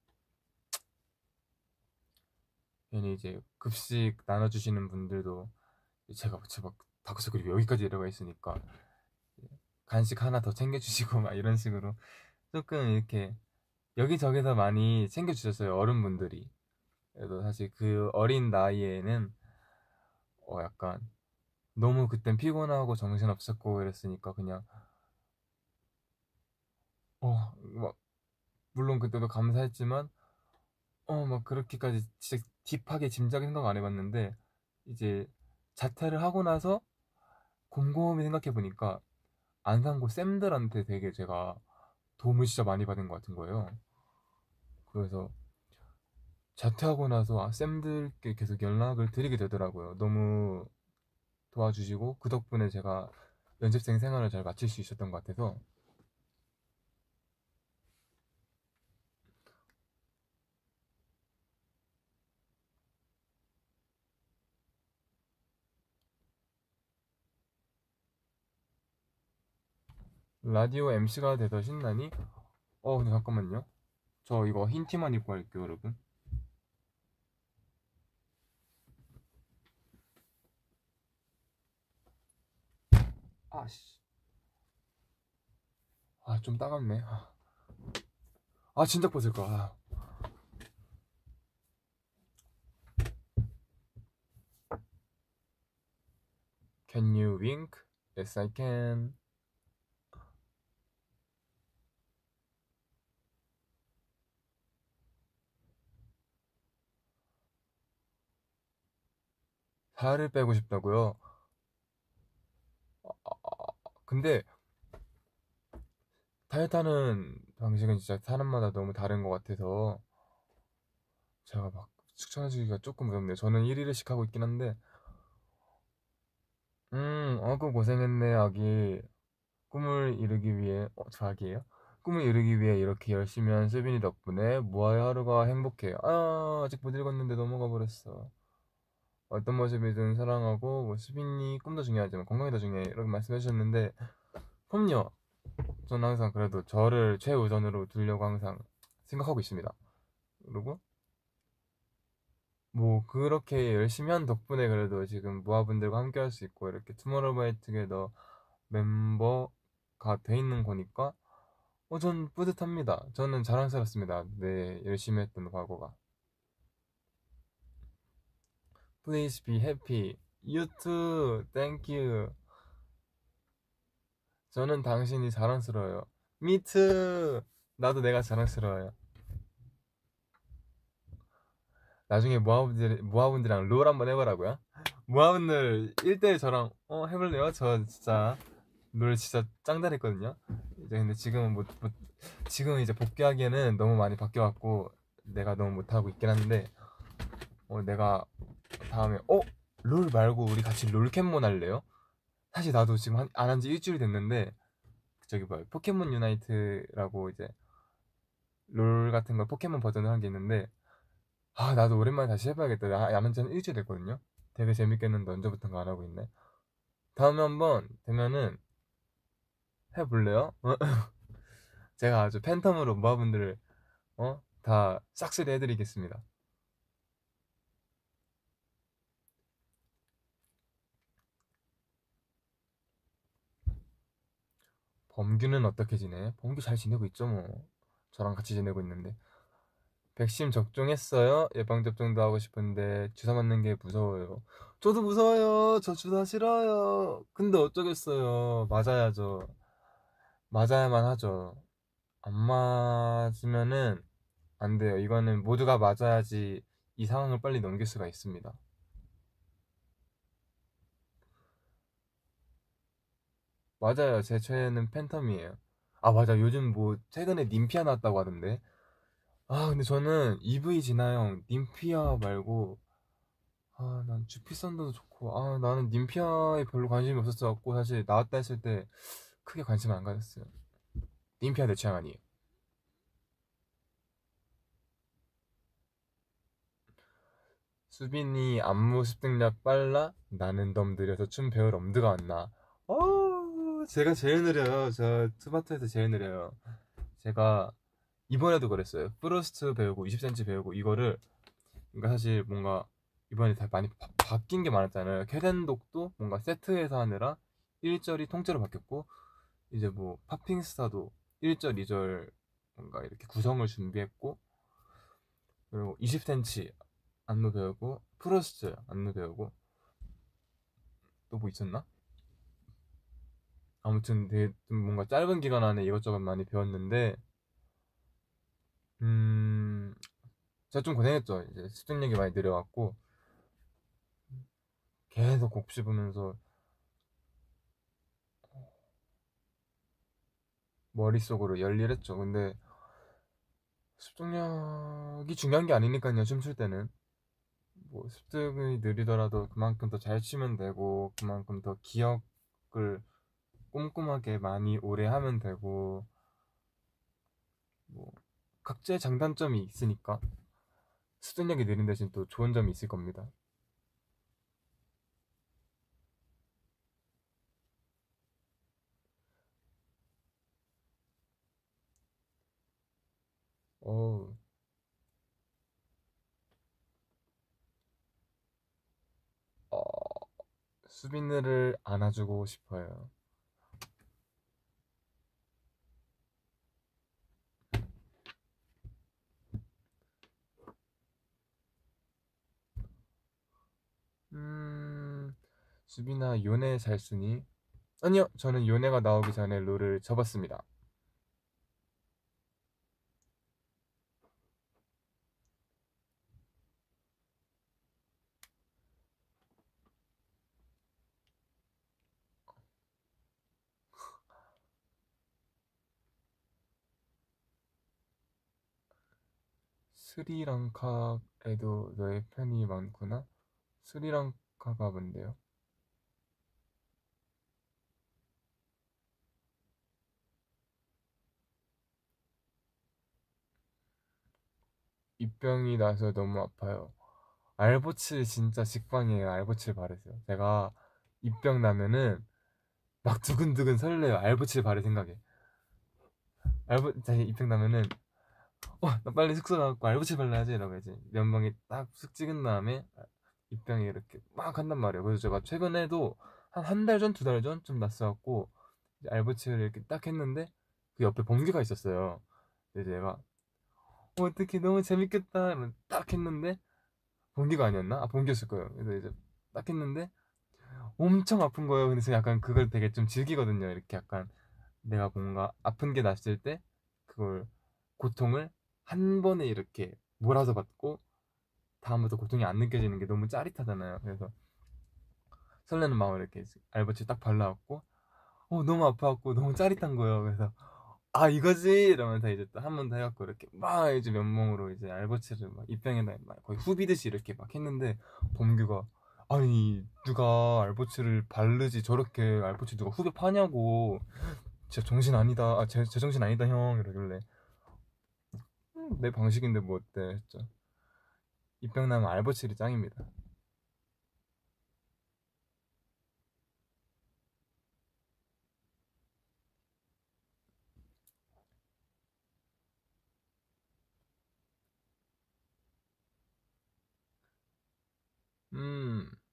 괜히 이제 급식 나눠주시는 분들도 제가 제가 다크서클이 여기까지 내려가 있으니까 간식 하나 더 챙겨주시고 막 이런 식으로 조금 이렇게 여기저기서 많이 챙겨주셨어요 어른분들이. 그래도 사실 그 어린 나이에는 어 약간 너무 그땐 피곤하고 정신없었고 이랬으니까 그냥 어 막 물론 그때도 감사했지만 어 막 그렇게까지 진짜 딥하게 짐작이 생각 안 해봤는데 이제 자퇴를 하고 나서 곰곰이 생각해 보니까 안산고 쌤들한테 되게 제가 도움을 진짜 많이 받은 것 같은 거예요. 그래서 자퇴하고 나서 아, 쌤들께 계속 연락을 드리게 되더라고요. 너무 도와주시고 그 덕분에 제가 연습생 생활을 잘 마칠 수 있었던 것 같아서 라디오 MC가 돼서 신나니? 어 근데 잠깐만요 저 이거 흰 티만 입고 할게요 여러분 아씨. 아, 좀 따갑네. 아, 아 진작 벗을까. 아. Can you wink? Yes, I can. 살을 빼고 싶다고요? 근데 다이어트 하는 방식은 진짜 사람마다 너무 다른 것 같아서 제가 막 추천해주기가 조금 무섭네요. 저는 1일씩 하고 있긴 한데 음, 아구 고생했네 아기 꿈을 이루기 위해 어, 저 아기예요? 꿈을 이루기 위해 이렇게 열심히 한 수빈이 덕분에 무아의 하루가 행복해요. 아, 아직 못 읽었는데 넘어가 버렸어. 어떤 모습이든 사랑하고 뭐 수빈이 꿈도 중요하지만 건강이 더 중요해 이렇게 말씀해 주셨는데 그럼요 저는 항상 그래도 저를 최우선으로 두려고 항상 생각하고 있습니다 그리고 뭐 그렇게 열심히 한 덕분에 그래도 지금 모아분들과 함께 할 수 있고 이렇게 투모로우바이투게더 멤버가 돼 있는 거니까 어, 전 뿌듯합니다. 저는 자랑스럽습니다. 네, 열심히 했던 과거가. Please be happy. You too. Thank you. 저는 당신이 자랑스러워요. Me too. 나도 내가 자랑스러워요. 나중에 모아분들, 모아분들이랑 롤 한번 해보라고요? 모아분들 1대1 저랑 어 해볼래요? 저 진짜 롤 진짜 짱잘했거든요. 이제 근데 지금은 못, 못 지금 이제 복귀하기에는 너무 많이 바뀌어갖고 내가 너무 못하고 있긴 한데 어 내가 다음에 어? 롤 말고 우리 같이 롤켓몬 할래요? 사실 나도 지금 안 한 지 일주일 됐는데 저기 뭐야 포켓몬 유나이트라고 이제 롤 같은 걸 포켓몬 버전을 한 게 있는데 아 나도 오랜만에 다시 해봐야겠다 안한 지는 일주일 됐거든요 되게 재밌겠는데 언제부턴가 안 하고 있네 다음에 한번 되면은 해볼래요? 제가 아주 팬텀으로 모아분들을 어? 다 싹쓸이 해드리겠습니다 범규는 어떻게 지내? 범규 잘 지내고 있죠 뭐 저랑 같이 지내고 있는데 백신 접종했어요? 예방접종도 하고 싶은데 주사 맞는 게 무서워요. 저도 무서워요. 저 주사 싫어요. 근데 어쩌겠어요. 맞아야죠. 맞아야만 하죠. 안 맞으면은 안 돼요. 이거는 모두가 맞아야지 이 상황을 빨리 넘길 수가 있습니다. 맞아요. 제 최애는 팬텀이에요. 아, 맞아. 요즘 뭐 최근에 님피아 나왔다고 하던데. 아 근데 저는 EV 진아형 님피아 말고 아 난 주피선더도 좋고 아 나는 님피아에 별로 관심이 없었어갖고 사실 나왔다 했을 때 크게 관심을 안 가졌어요 님피아 내 취향 아니에요 수빈이 안무 습득력 빨라 나는 덤 느려서 춤 배울 엄두가 안나 어 제가 제일 느려요 저 스마트에서 제일 느려요 제가 이번에도 그랬어요. 프로스트 배우고 20cm 배우고 이거를 그러니까 사실 뭔가 이번에 다 많이 바, 바뀐 게 많았잖아요. 캐덴독도 뭔가 세트에서 하느라 1절이 통째로 바뀌었고 이제 뭐 팝핑스타도 1절, 2절 뭔가 이렇게 구성을 준비했고 그리고 20cm 안무 배우고 프로스트 안무 배우고 또 뭐 있었나? 아무튼 되게 뭔가 짧은 기간 안에 이것저것 많이 배웠는데 음, 제가 좀 고생했죠. 이제 습득력이 많이 내려왔고 계속 곡 씹으면서 머릿속으로 열일했죠. 근데 습득력이 중요한 게 아니니까요. 춤출 때는 뭐 습득이 느리더라도 그만큼 더 잘 치면 되고 그만큼 더 기억을 꼼꼼하게 많이 오래 하면 되고 뭐 각자의 장단점이 있으니까 수준력이 느린 대신 또 좋은 점이 있을 겁니다. 어, 어, 수빈이를 안아주고 싶어요. 음, 수빈아 요네 잘 쓰니? 아니요, 저는 요네가 나오기 전에 룰을 접었습니다. 스리랑카에도 너의 팬이 많구나? 스리랑카가 뭔데요? 입병이 나서 너무 아파요. 알보칠 진짜 직방이에요. 알보칠 바르세요. 제가 입병 나면은 막 두근두근 설레요. 알보칠 바를 생각에. 알보, 자, 입병 나면은 어, 나 빨리 숙소 가갖고 알부치 발라야지 이러고 이제 면봉이 딱쓱 찍은 다음에 입병에 이렇게 막 한단 말이에요. 그래서 제가 최근에도 한 한 달 전, 두 달전좀 났어갖고 알부 치를 이렇게 딱 했는데 그 옆에 봉규가 있었어요. 그래서 제가 어, 어떻게 너무 재밌겠다 딱 했는데 봉규가 아니었나? 아 봉규였을 거예요. 그래서 이제 딱 했는데 엄청 아픈 거예요. 근데 제가 약간 그걸 되게 좀 즐기거든요. 이렇게 약간 내가 뭔가 아픈 게 났을 때 그걸 고통을 한 번에 이렇게 몰아서 받고 다음부터 고통이 안 느껴지는 게 너무 짜릿하잖아요. 그래서 설레는 마음을 이렇게 알버치 딱 발라갖고 어 너무 아파갖고 너무 짜릿한 거예요. 그래서 아 이거지! 이러면서 이제 또 한 번 더 해갖고 이렇게 막 이제 면봉으로 이제 알버치를 막 입병에다 막 거의 후비듯이 이렇게 막 했는데 범규가 아니 누가 알버치를 바르지? 저렇게 알버치 누가 후배 파냐고. 진짜 정신 아니다. 아, 제, 제 정신 아니다 형. 이러길래. 음, 내 방식인데 뭐 어때? 했죠 나면 알버칠이 짱입니다 음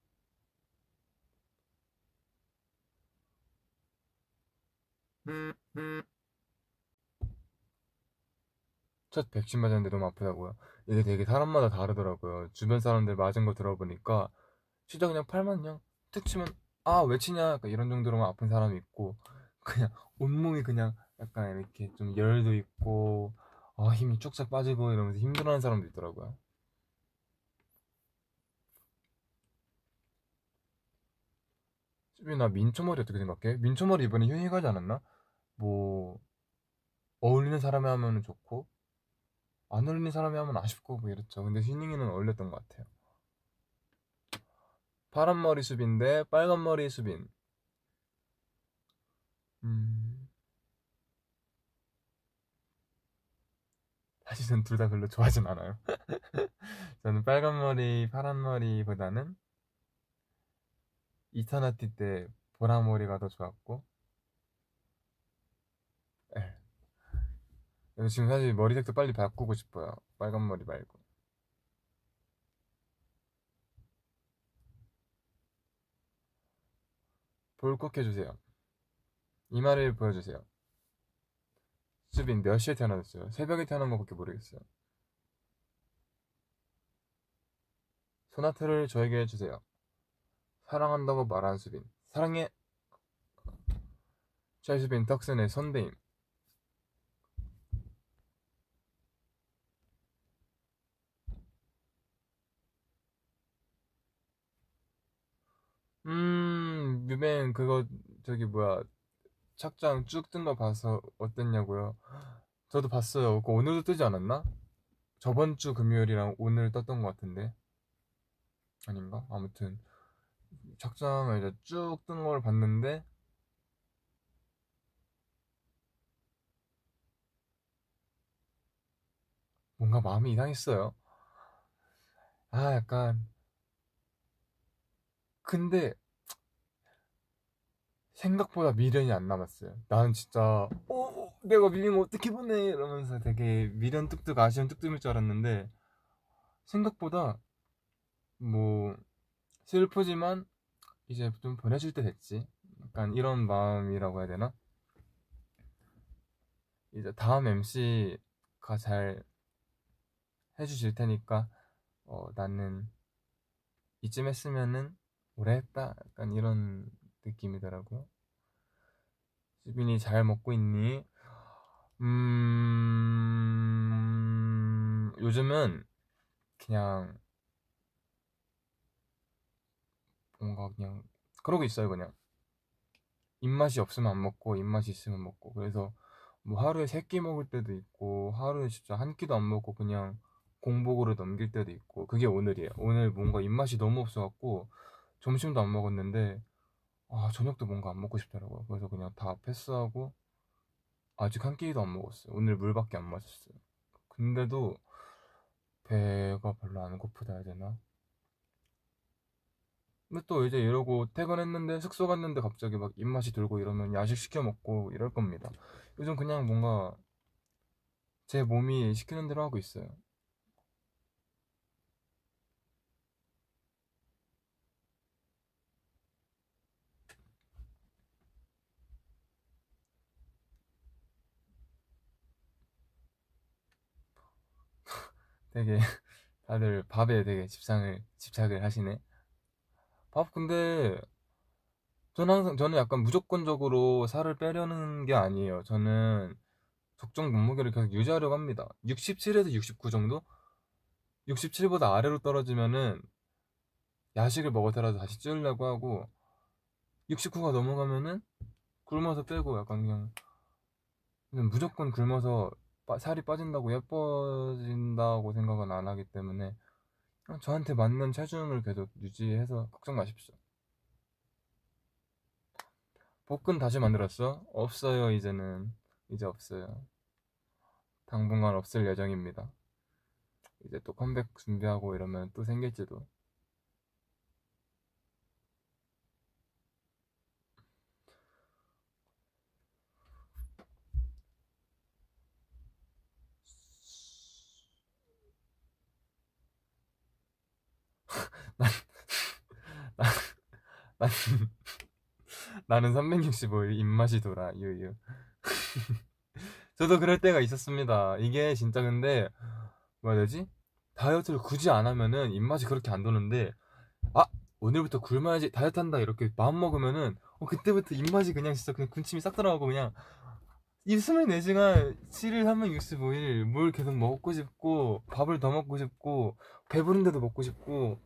첫 백신 맞았는데 너무 아프다고요. 이게 되게 사람마다 다르더라고요. 주변 사람들 맞은 거 들어보니까 진짜 그냥 팔만 그냥 툭 치면 아 외치냐 약간 이런 정도로만 아픈 사람이 있고 그냥 온몸이 그냥 약간 이렇게 좀 열도 있고 아 힘이 쭉쭉 빠지고 이러면서 힘들어하는 사람도 있더라고요. 수빈아 민초머리 어떻게 생각해? 민초머리 이번에 유행하지 않았나? 뭐 어울리는 사람이 하면 좋고 안 어울리는 사람이 하면 아쉽고 뭐 이랬죠. 근데 휘닝이는 어울렸던 것 같아요. 파란 머리 수빈 대 빨간 머리 수빈. 음. 사실 전 둘 다 별로 좋아하진 않아요. 저는 빨간 머리, 파란 머리보다는 이터너티 때 보라 머리가 더 좋았고, 에. 그래서 지금 사실 머리색도 빨리 바꾸고 싶어요. 빨간 머리 말고. 볼콕 해주세요. 이마를 보여주세요. 수빈 몇 시에 태어났어요? 새벽에 태어난 거밖에 모르겠어요. 소나트를 저에게 해주세요. 사랑한다고 말한 수빈. 사랑해. 짤수빈 덕슨의 선대임. 음, 뮤뱅 그거 저기 뭐야 착장 쭉 뜬 거 봐서 어땠냐고요? 저도 봤어요. 그거 오늘도 뜨지 않았나? 저번 주 금요일이랑 오늘 떴던 것 같은데 아닌가? 아무튼 착장을 이제 쭉 뜬 걸 봤는데 뭔가 마음이 이상했어요. 아, 약간 근데 생각보다 미련이 안 남았어요. 나는 진짜 어 내가 밀리면 어떻게 보내 이러면서 되게 미련 뚝뚝 아쉬운 뚝뚝일 줄 알았는데 생각보다 뭐 슬프지만 이제 좀 보내줄 때 됐지. 약간 이런 마음이라고 해야 되나? 이제 다음 MC가 잘 해주실 테니까 어, 나는 이쯤 했으면은 오래 했다 약간 이런 느낌이더라고요. 수빈이 잘 먹고 있니? 음 요즘은 그냥 뭔가 그냥 그러고 있어요 그냥 입맛이 없으면 안 먹고 입맛이 있으면 먹고 그래서 뭐 하루에 세 끼 먹을 때도 있고 하루에 진짜 한 끼도 안 먹고 그냥 공복으로 넘길 때도 있고 그게 오늘이에요 오늘 뭔가 입맛이 너무 없어갖고 점심도 안 먹었는데 아 저녁도 뭔가 안 먹고 싶더라고요. 그래서 그냥 다 패스하고 아직 한 끼도 안 먹었어요. 오늘 물밖에 안 마셨어요. 근데도 배가 별로 안 고프다 해야 되나? 근데 또 이제 이러고 퇴근했는데 숙소 갔는데 갑자기 막 입맛이 들고 이러면 야식 시켜 먹고 이럴 겁니다. 요즘 그냥 뭔가 제 몸이 시키는 대로 하고 있어요. 되게 다들 밥에 되게 집상을 집착을 하시네. 밥 근데 저는 항상 저는 약간 무조건적으로 살을 빼려는 게 아니에요. 저는 적정 몸무게를 계속 유지하려고 합니다. 67에서 69 정도? 67보다 아래로 떨어지면은 야식을 먹었더라도 다시 찌우려고 하고 69가 넘어가면은 굶어서 빼고 약간 그냥, 무조건 굶어서 빠- 살이 빠진다고 예뻐진다고 생각은 안 하기 때문에 저한테 맞는 체중을 계속 유지해서 걱정 마십시오. 복근 다시 만들었어? 없어요 이제는 이제 없어요. 당분간 없을 예정입니다. 이제 또 컴백 준비하고 이러면 또 생길지도. 난, 난, 난, 나는 365일 입맛이 돌아, 유유. 저도 그럴 때가 있었습니다. 이게 진짜 근데, 뭐라 해야 되지? 다이어트를 굳이 안 하면은 입맛이 그렇게 안 도는데, 아! 오늘부터 굶어야지, 다이어트 한다, 이렇게 마음 먹으면은, 어, 그때부터 입맛이 그냥 진짜 그냥 군침이 싹 들어가고 그냥, 이 24시간 7일 365일 뭘 계속 먹고 싶고, 밥을 더 먹고 싶고, 배부른데도 먹고 싶고,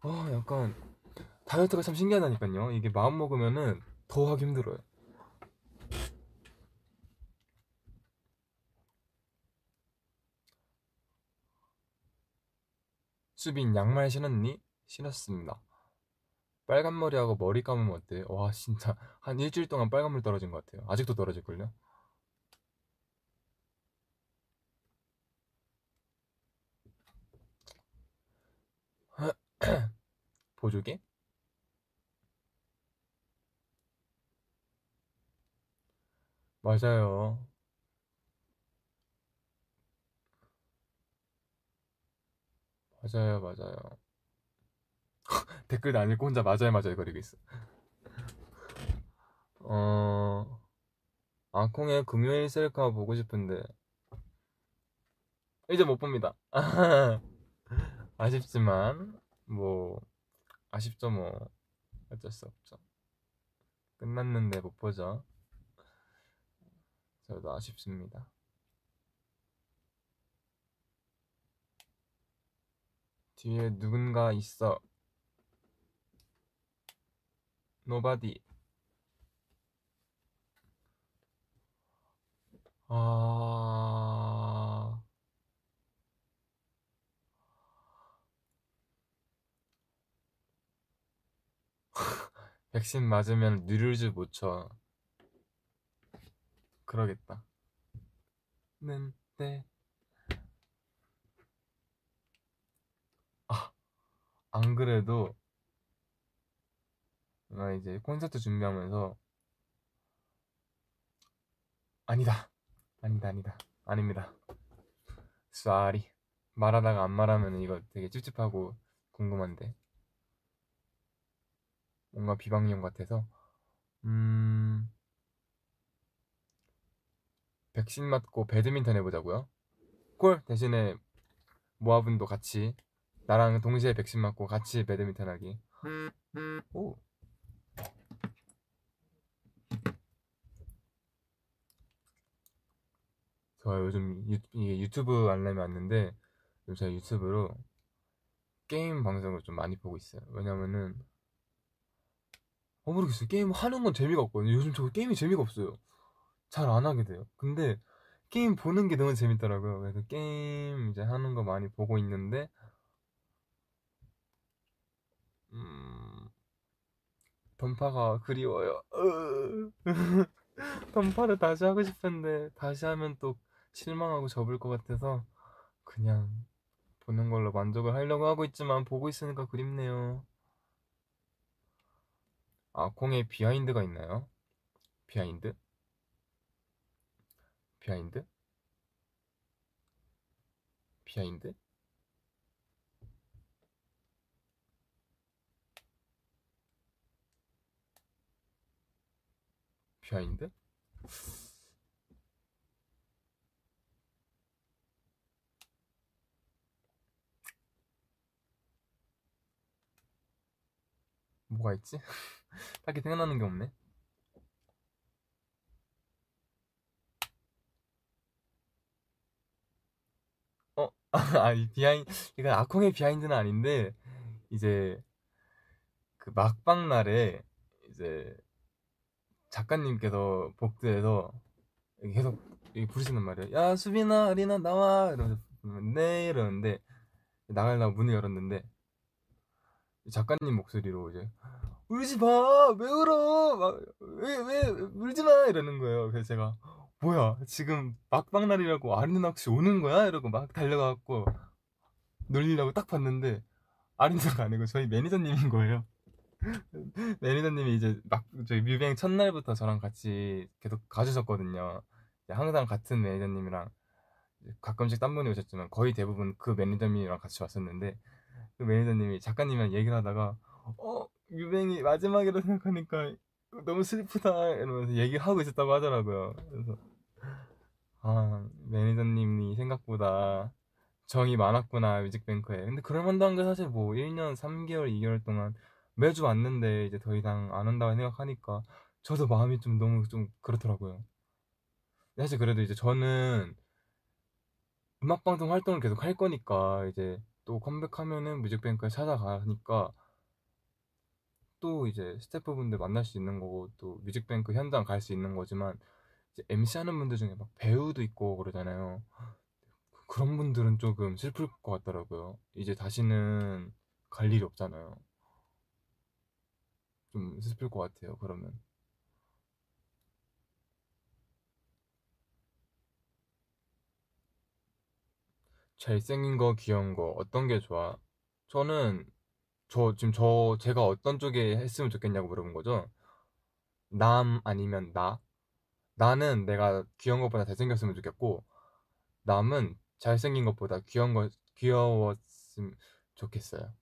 아, 약간, 다이어트가 참 신기하다니까요. 이게 마음 먹으면은 더 하기 힘들어요. 수빈 양말 신었니? 신었습니다. 빨간 머리하고 머리 감으면 어때? 와 진짜 한 일주일 동안 빨간 물 떨어진 것 같아요. 아직도 떨어질걸요? 보조개? 맞아요. 맞아요, 맞아요. 댓글도 안 읽고 혼자 맞아요, 맞아요 거리고 있어. 어, 아콩의 금요일 셀카 보고 싶은데 이제 못 봅니다. 아쉽지만 뭐 아쉽죠 뭐 어쩔 수 없죠. 끝났는데 못 보죠. 저도 아쉽습니다. 뒤에 누군가 있어. Nobody. 아, 백신 맞으면 뉴르즈 못 쳐. 그러겠다. 는, 네. 아, 안 그래도, 나 이제 콘서트 준비하면서, 아니다. 아니다, 아니다. 아닙니다. sorry. 말하다가 안 말하면 이거 되게 찝찝하고 궁금한데. 뭔가 비방용 같아서. 음, 백신 맞고 배드민턴 해보자고요. call! 대신에 모아분도 같이 나랑 동시에 백신 맞고 같이 배드민턴 하기. 오. 저 요즘 유, 이게 유튜브 알람이 왔는데 요즘 제가 유튜브로 게임 방송을 좀 많이 보고 있어요. 왜냐면은 어 모르겠어요. 게임 하는 건 재미가 없거든요. 요즘 저 게임이 재미가 없어요. 잘 안 하게 돼요. 근데 게임 보는 게 너무 재밌더라고요. 그래서 게임 이제 하는 거 많이 보고 있는데 음, 던파가 그리워요. 던파를 다시 하고 싶은데 다시 하면 또 실망하고 접을 것 같아서 그냥 보는 걸로 만족을 하려고 하고 있지만 보고 있으니까 그립네요. 아, 콩에 behind가 있나요? behind? behind? behind? 비하인드? 뭐가 있지? 딱히 생각나는 게 없네. 어, 아, 이 비하인, 이건 아콩의 비하인드는 아닌데, 이제, 그 막방 날에, 이제, 작가님께서 복도에서 계속 부르시는 말이에요. 야, 수빈아, 아리나, 나와! 이러면서, 네, 이러는데, 나가려고 문을 열었는데, 작가님 목소리로 이제, 울지 마! 왜 울어! 막, 왜, 왜, 울지 마! 이러는 거예요. 그래서 제가, 뭐야, 지금 막방 날이라고 아리나 혹시 오는 거야? 이러고 막 달려가갖고, 놀리려고 딱 봤는데, 아리나가 아니고 저희 매니저님인 거예요. 매니저님이 이제 막 저희 뮤뱅 첫날부터 저랑 같이 계속 가주셨거든요. 항상 같은 매니저님이랑 가끔씩 딴 분이 오셨지만 거의 대부분 그 매니저님이랑 같이 왔었는데 그 매니저님이 작가님이랑 얘기를 하다가 어 뮤뱅이 마지막이라 생각하니까 너무 슬프다 이러면서 얘기하고 있었다고 하더라고요. 그래서 아 매니저님이 생각보다 정이 많았구나 뮤직뱅크에. 근데 그럴만도 한게 사실 뭐 1년 3개월 2개월 동안 매주 왔는데 이제 더 이상 안 온다고 생각하니까 저도 마음이 좀 너무 좀 그렇더라고요. 사실 그래도 이제 저는 음악방송 활동을 계속 할 거니까 이제 또 컴백하면은 뮤직뱅크에 찾아가니까 또 이제 스태프분들 만날 수 있는 거고 또 뮤직뱅크 현장 갈 수 있는 거지만 MC 하는 분들 중에 막 배우도 있고 그러잖아요. 그런 분들은 조금 슬플 것 같더라고요. 이제 다시는 갈 일이 없잖아요. 좀 슬플 것 같아요. 그러면. 잘생긴 거, 귀여운 거, 어떤 게 좋아? 저는, 저, 지금 저, 제가 어떤 쪽에 했으면 좋겠냐고 물어본 거죠? 남 아니면 나? 나는 내가 귀여운 것보다 잘생겼으면 좋겠고, 남은 잘생긴 것보다 귀여운 거, 귀여웠으면 좋겠어요.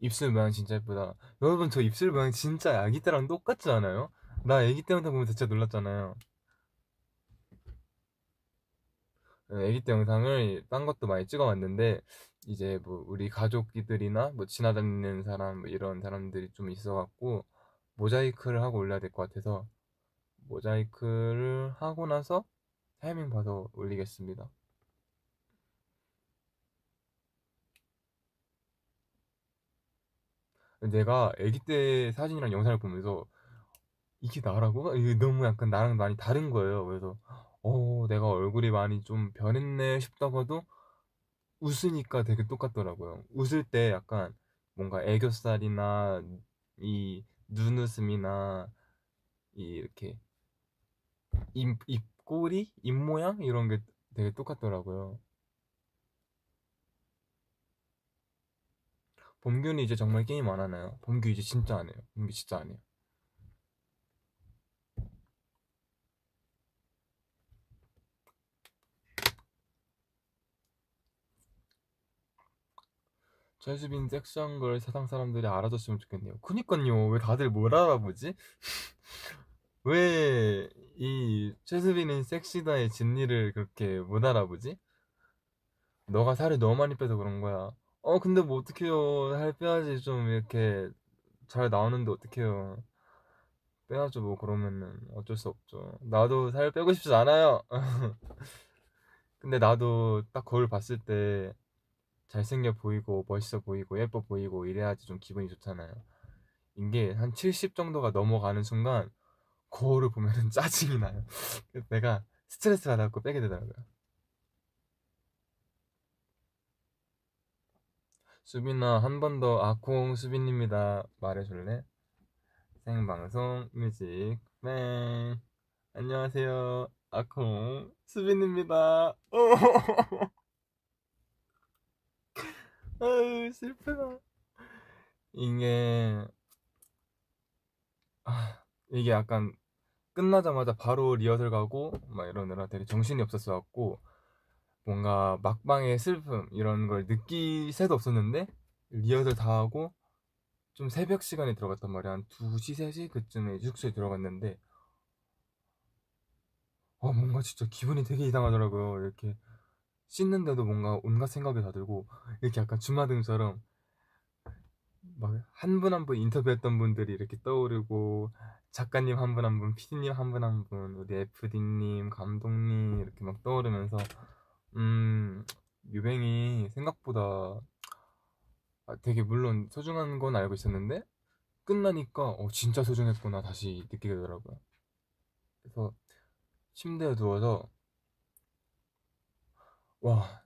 입술 모양 진짜 예쁘다. 여러분 저 입술 모양 진짜 아기 때랑 똑같지 않아요? 나 아기 때부터 보면 진짜 놀랐잖아요. 네, 아기 때 영상을 딴 것도 많이 찍어왔는데 이제 뭐 우리 가족들이나 뭐 지나다니는 사람 뭐 이런 사람들이 좀 있어갖고 모자이크를 하고 올려야 될 것 같아서 모자이크를 하고 나서 타이밍 봐서 올리겠습니다. 내가 아기 때 사진이랑 영상을 보면서 이게 나라고? 이게 너무 약간 나랑 많이 다른 거예요. 그래서 어 내가 얼굴이 많이 좀 변했네 싶다가도 웃으니까 되게 똑같더라고요. 웃을 때 약간 뭔가 애교살이나 이 눈웃음이나 이 이렇게 입, 입꼬리? 입모양? 이런 게 되게 똑같더라고요. 범규는 이제 정말 게임 안 하나요? 범규 이제 진짜 안 해요. 범규 진짜 안 해요. 최수빈 섹시한 걸 세상 사람들이 알아줬으면 좋겠네요. 그니까요. 왜 다들 뭘 알아보지? 왜이 최수빈은 섹시다의 진리를 그렇게 못 알아보지? 너가 살을 너무 많이 빼서 그런 거야. 어, 근데 뭐 어떡해요. 살 빼야지 좀 이렇게 잘 나오는데 어떡해요. 빼야죠, 뭐, 그러면은. 어쩔 수 없죠. 나도 살 빼고 싶지 않아요. 근데 나도 딱 거울 봤을 때 잘생겨 보이고, 멋있어 보이고, 예뻐 보이고, 이래야지 좀 기분이 좋잖아요. 이게 한 70 정도가 넘어가는 순간, 거울을 보면은 짜증이 나요. 내가 스트레스 받아갖고 빼게 되더라고요. 수빈아, 한 번 더 아콩 수빈입니다. 말해줄래? 생방송 뮤직 뱅 안녕하세요. 아콩 수빈입니다. 아유 슬프다. 이게 아, 이게 약간 끝나자마자 바로 리허설 가고 막 이러느라 되게 정신이 없었어 갖고 뭔가 막방의 슬픔 이런 걸 느낄 새도 없었는데 리허설 다 하고 좀 새벽 시간에 들어갔단 말이야 한 2시 3시 그쯤에 숙소에 들어갔는데 어 뭔가 진짜 기분이 되게 이상하더라고요 이렇게 씻는데도 뭔가 온갖 생각이 다 들고 이렇게 약간 주마등처럼 막 한 분 한분 인터뷰했던 분들이 이렇게 떠오르고 작가님 한 분 한 분, PD님 한 분 한 분, 우리 FD님, 감독님 이렇게 막 떠오르면서 음 유뱅이 생각보다 아, 되게 물론 소중한 건 알고 있었는데 끝나니까 어 진짜 소중했구나 다시 느끼게 되더라고요. 그래서 침대에 누워서 와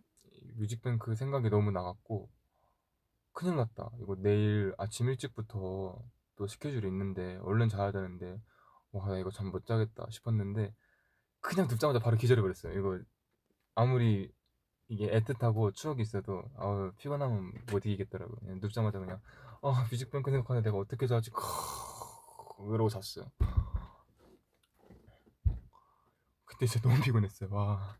뮤직뱅크 생각이 너무 나갖고 큰일 났다. 이거 내일 아침 일찍부터 또 스케줄이 있는데 얼른 자야 되는데 와나 이거 잠 못 자겠다 싶었는데 그냥 눕자마자 바로 기절해 버렸어요. 이거 아무리 이게 애틋하고 추억이 있어도 아우 피곤하면 못 이기겠더라고요. 그냥 눕자마자 그냥 아 뮤직뱅크 생각하는데 내가 어떻게 자지 이러고 잤어요. 그때 진짜 너무 피곤했어요. 와.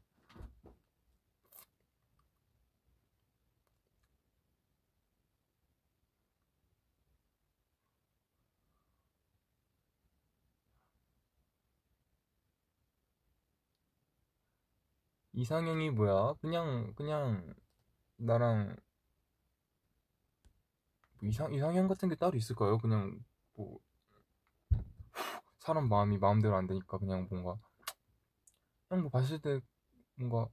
이상형이 뭐야? 그냥 그냥 나랑 뭐 이상 이상형 같은 게 따로 있을까요? 그냥 뭐 사람 마음이 마음대로 안 되니까 그냥 뭔가 그냥 뭐 봤을 때 뭔가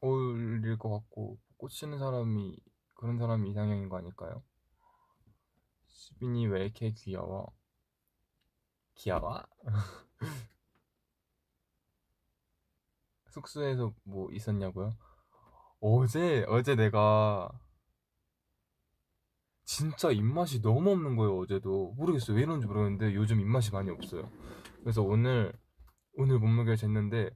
어울릴 것 같고 꽂히는 사람이 그런 사람이 이상형인 거 아닐까요? 수빈이 왜 이렇게 귀여워? 귀여워? 숙소에서 뭐 있었냐고요? 어제 어제 내가 진짜 입맛이 너무 없는 거예요 어제도. 모르겠어요. 왜 이런지 모르겠는데 요즘 입맛이 많이 없어요. 그래서 오늘 오늘 몸무게를 쟀는데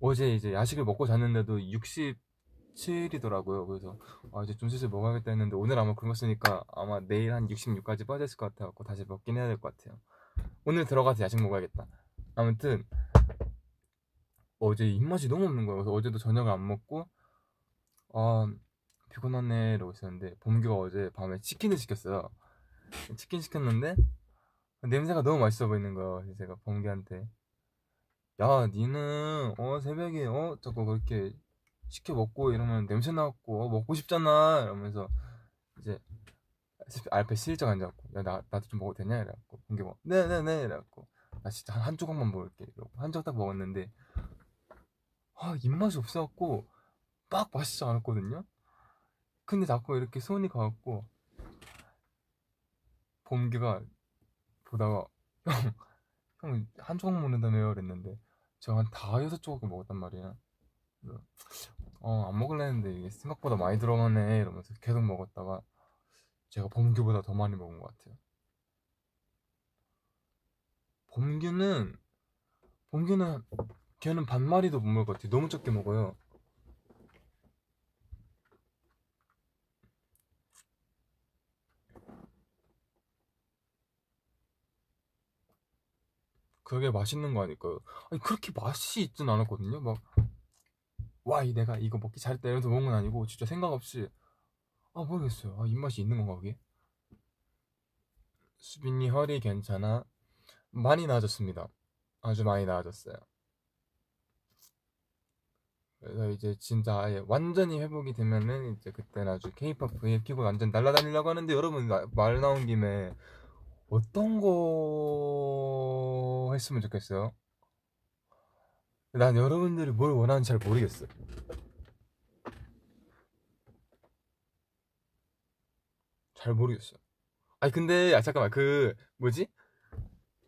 어제 이제 야식을 먹고 잤는데도 67이더라고요. 그래서 아 이제 좀 슬슬 먹어야겠다 했는데 오늘 아마 굶었으니까 아마 내일 한 66까지 빠졌을 것 같아갖고 다시 먹긴 해야 될 것 같아요. 오늘 들어가서 야식 먹어야겠다. 아무튼 어제 입맛이 너무 없는 거예요. 그래서 어제도 저녁을 안 먹고 아 피곤하네 이러고 있었는데 범규가 어제 밤에 치킨을 시켰어요. 치킨 시켰는데 냄새가 너무 맛있어 보이는 거예요. 그래서 제가 범규한테 야 니는 어 새벽에 어 자꾸 그렇게 시켜 먹고 이러면 냄새 나고 어, 먹고 싶잖아 이러면서 이제 알페 실적 앉아갖고 야 나 나도 좀 먹어도 되냐 이래갖고 범규가 네네네 이래갖고 나 진짜 한, 한 조각만 먹을게 이러고 한 조각 딱 먹었는데 아, 입맛이 없어갖고 막 맛있지 않았거든요? 근데 자꾸 이렇게 손이 가갖고 범규가 보다가 형, 형 한 조각 먹는다며요? 그랬는데 제가 한 다여섯 조각을 먹었단 말이야 어, 안 먹을래 했는데 이게 생각보다 많이 들어가네 이러면서 계속 먹었다가 제가 범규보다 더 많이 먹은 것 같아요 범규는 범규는 걔는 반마리도 못 먹을 것 같아. 너무 적게 먹어요. 그게 맛있는 거 아닐까요? 아니 그렇게 맛이 있진 않았거든요. 막 와, 이 내가 이거 먹기 잘했다 이러면서 먹은 건 아니고 진짜 생각 없이 아 모르겠어요. 아 입맛이 있는 건가 그게? 수빈이 허리 괜찮아? 많이 나아졌습니다. 아주 많이 나아졌어요. 그래서 이제 진짜 아예 완전히 회복이 되면은 이제 그때는 아주 케이팝 브이앱 키고 완전 날라다니려고 하는데 여러분 말 나온 김에 어떤 거 했으면 좋겠어요? 난 여러분들이 뭘 원하는지 잘 모르겠어. 잘 모르겠어. 아니 근데 아 잠깐만 그 뭐지?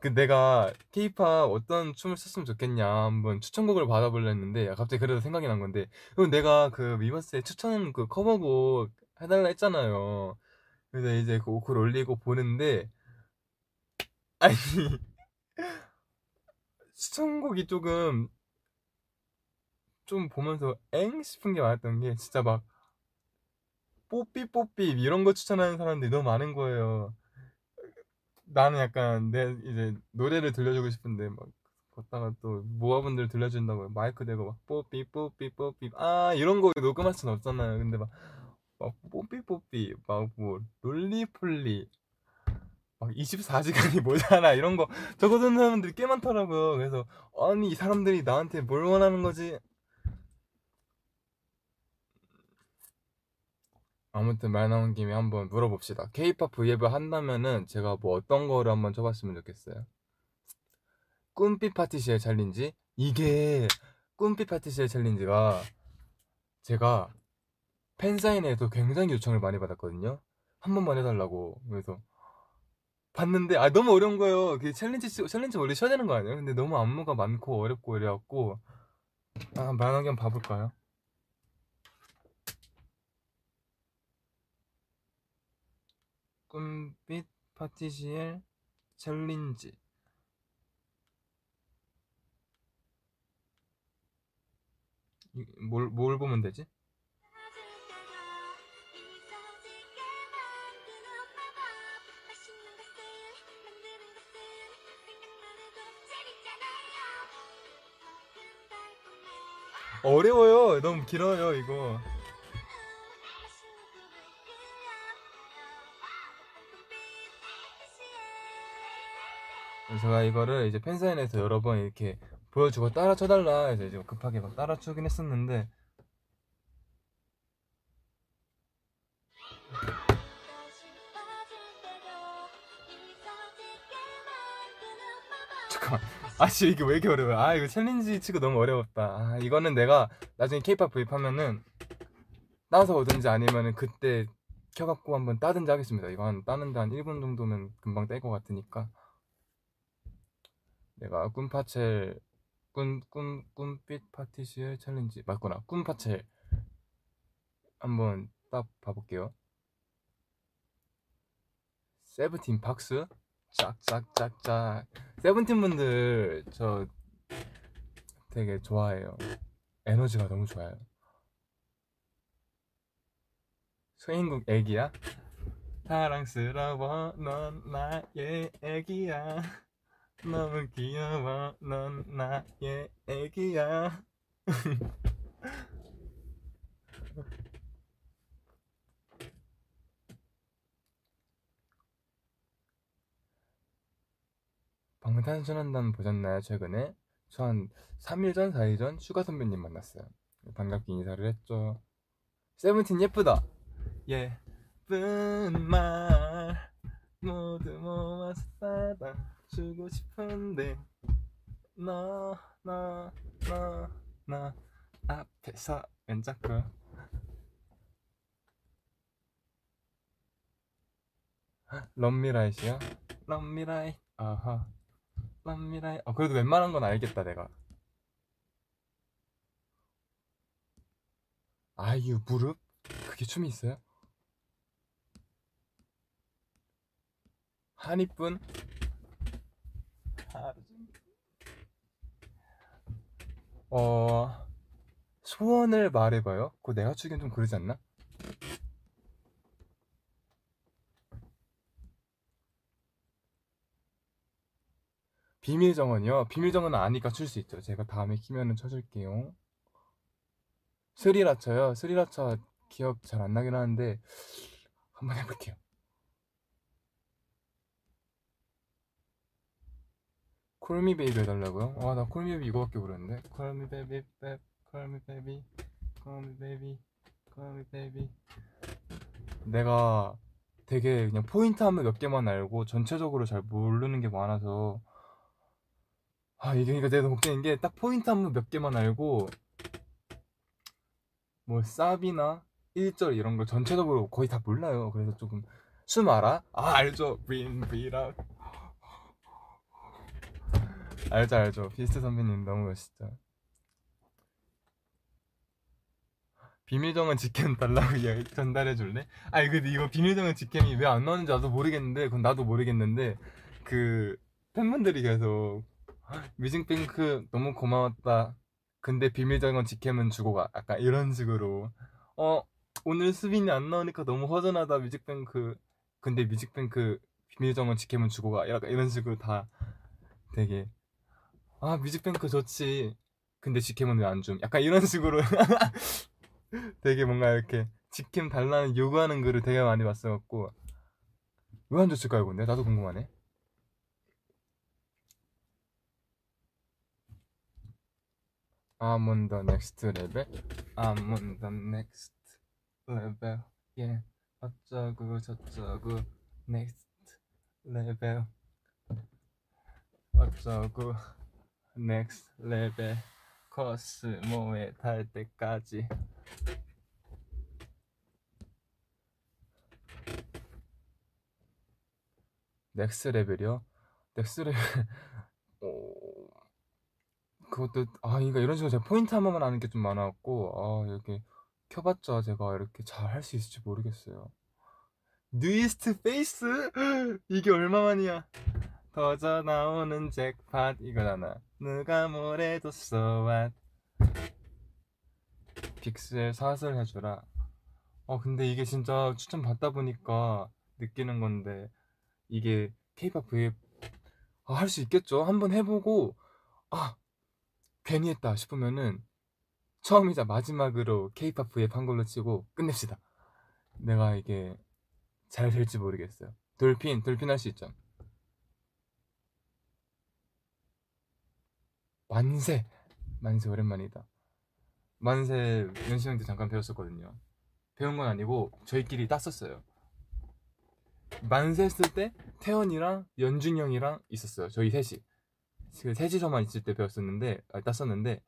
그 내가 케이팝 어떤 춤을 췄으면 좋겠냐 한번 추천곡을 받아볼려 했는데 갑자기 그래도 생각이 난 건데 그럼 내가 그 위버스에 추천 그 커버곡 해달라 했잖아요 그래서 이제 그 오크를 올리고 보는데 아니 추천곡이 조금 좀 보면서 엥 싶은 게 많았던 게 진짜 막 뽀삐 뽀삐 이런 거 추천하는 사람들이 너무 많은 거예요. 나는 약간 내 이제 노래를 들려주고 싶은데 막 걷다가 또 모아분들 들려준다고 마이크 대고 막 뽀삐 뽀삐 뽀삐 아 이런 거 녹음할 순 없잖아요. 근데 막, 막 뽀삐 뽀삐 막 뭐 롤리폴리 막 24시간이 모자라 이런 거 적어두는 사람들이 꽤 많더라고요. 그래서 아니 이 사람들이 나한테 뭘 원하는 거지? 아무튼 말 나온 김에 한번 물어봅시다. K-pop 브이앱을 한다면은 제가 뭐 어떤 거를 한번 춰봤으면 좋겠어요. 꿈빛 파티시엘 챌린지? 이게 꿈빛 파티시엘 챌린지가 제가 팬 사인회에서 굉장히 요청을 많이 받았거든요. 한 번만 해달라고. 그래서 봤는데 아 너무 어려운 거예요. 그 챌린지 챌린지 원래 쉬어야 되는 거 아니에요? 근데 너무 안무가 많고 어렵고 이래갖고 아 만화경 한번 봐볼까요? 꿈빛 파티시엘 챌린지 뭘, 뭘 보면 되지? 어려워요. 너무 길어요, 이거. 제가 이거를 이제 팬사인에서 여러 번 이렇게 보여주고 따라 쳐달라 해서 이제 급하게 막 따라 추긴 했었는데 아씨 이게 왜 이렇게 어려워요? 아 이거 챌린지 치고 너무 어려웠다. 아 이거는 내가 나중에 케이팝 브이앱 하면은 따서 오든지 아니면은 그때 켜갖고 한번 따든지 하겠습니다. 이거 한 따는데 한 1분 정도면 금방 딸 것 같으니까 내가 꿈파첼 꿈, 꿈, 꿈빛 파티시엘 챌린지. 맞구나. 꿈파첼. 한번 딱 봐볼게요. 세븐틴 박스? 짝짝짝짝. 세븐틴 분들 저 되게 좋아해요. 에너지가 너무 좋아요. 소인국 애기야? 사랑스러워. 넌 나의 애기야 너무 귀여워. 넌 나의 애기야. 방탄소년단 보셨나요 최근에? 저 한 3일 전 4일 전 슈가 선배님 만났어요. 반갑게 인사를 했죠. 세븐틴 예쁘다. 예쁜 말 모두 모아서 받아 주고 싶은데. 너너너너 앞에서 왼 자꾸 럼미라이시요? 럼미라이. 아하. 럼미라이. 어 그래도 웬만한 건 알겠다 내가. 아이유 무릎? 그게 춤이 있어요? 한이뿐 어 소원을 말해봐요. 그거 내가 추기엔 좀 그러지 않나? 비밀 정원이요? 비밀 정원은 아니까 출 수 있죠. 제가 다음에 키면은 춰줄게요. 스리라차요? 스리라차 기억 잘 안 나긴 하는데 한번 해볼게요. Call Me Baby 해달라고요? 아 나 Call Me Baby 이거밖에 모르는데. 콜미 베이비 백 콜미 베이비 콜미 베이비 콜미 베이비. 내가 되게 그냥 포인트 하면 몇 개만 알고 전체적으로 잘 모르는 게 많아서. 아 이게 그러니까 내가 걱정인 게 딱 포인트 하면 몇 개만 알고 뭐 쌉이나 1절 이런 걸 전체적으로 거의 다 몰라요. 그래서 조금 숨 알아? 아 알죠. 빈 비라 알죠 알죠. 비스트 선배님 너무 멋있죠. 비밀정원 직캠 달라고 전달해 줄래? 아니 근데 이거 비밀정원 직캠이 왜 안 나오는지 나도 모르겠는데 그건 나도 모르겠는데 그 팬분들이 계속 뮤직뱅크 너무 고마웠다. 근데 비밀정원 직캠은 주고 가. 약간 이런 식으로. 어 오늘 수빈이 안 나오니까 너무 허전하다 뮤직뱅크. 근데 뮤직뱅크 비밀정원 직캠은 주고 가. 약간 이런 식으로 다 되게 아 뮤직뱅크 좋지. 근데 지캠은 왜 안 줌? 약간 이런 식으로 되게 뭔가 이렇게 지킴 달라는 요구하는 글을 되게 많이 봤어갖고. 왜 안 줬을까요 근데? 나도 궁금하네. I'm on the next level. I'm on the next level. Yeah. 어쩌고 저쩌고. Next level. 어쩌고 next level 코스모에 닿을 때까지. Next Level이요? Next Level 어... 그것도 아 그러니까 이런 식으로 제가 포인트 한 번만 아는 게 좀 많아갖고 아 이렇게 켜봤자 제가 이렇게 잘 할 수 있을지 모르겠어요. 뉴이스트 Face 이게 얼마만이야 터져 나오는 jackpot. 이거잖아 누가 뭐래도 so what 빅스 사슬 해주라. 어 근데 이게 진짜 추천 받다 보니까 느끼는 건데 이게 케이팝 브이앱 아, 할 수 있겠죠? 한번 해보고 아 괜히 했다 싶으면은 처음이자 마지막으로 케이팝 브이앱 한 걸로 치고 끝냅시다. 내가 이게 잘 될지 모르겠어요. 돌핀 돌핀 할 수 있죠 만세. 만세 오랜만이다. 만세 연시 형때 잠깐 배웠었거든요. 배운 건 아니고 저희끼리 땄었어요. 만세 했을 때 태연이랑 연준 형이랑 있었어요. 저희 셋이. 그 셋이서만 있을 때 배웠었는데 아, 땄었는데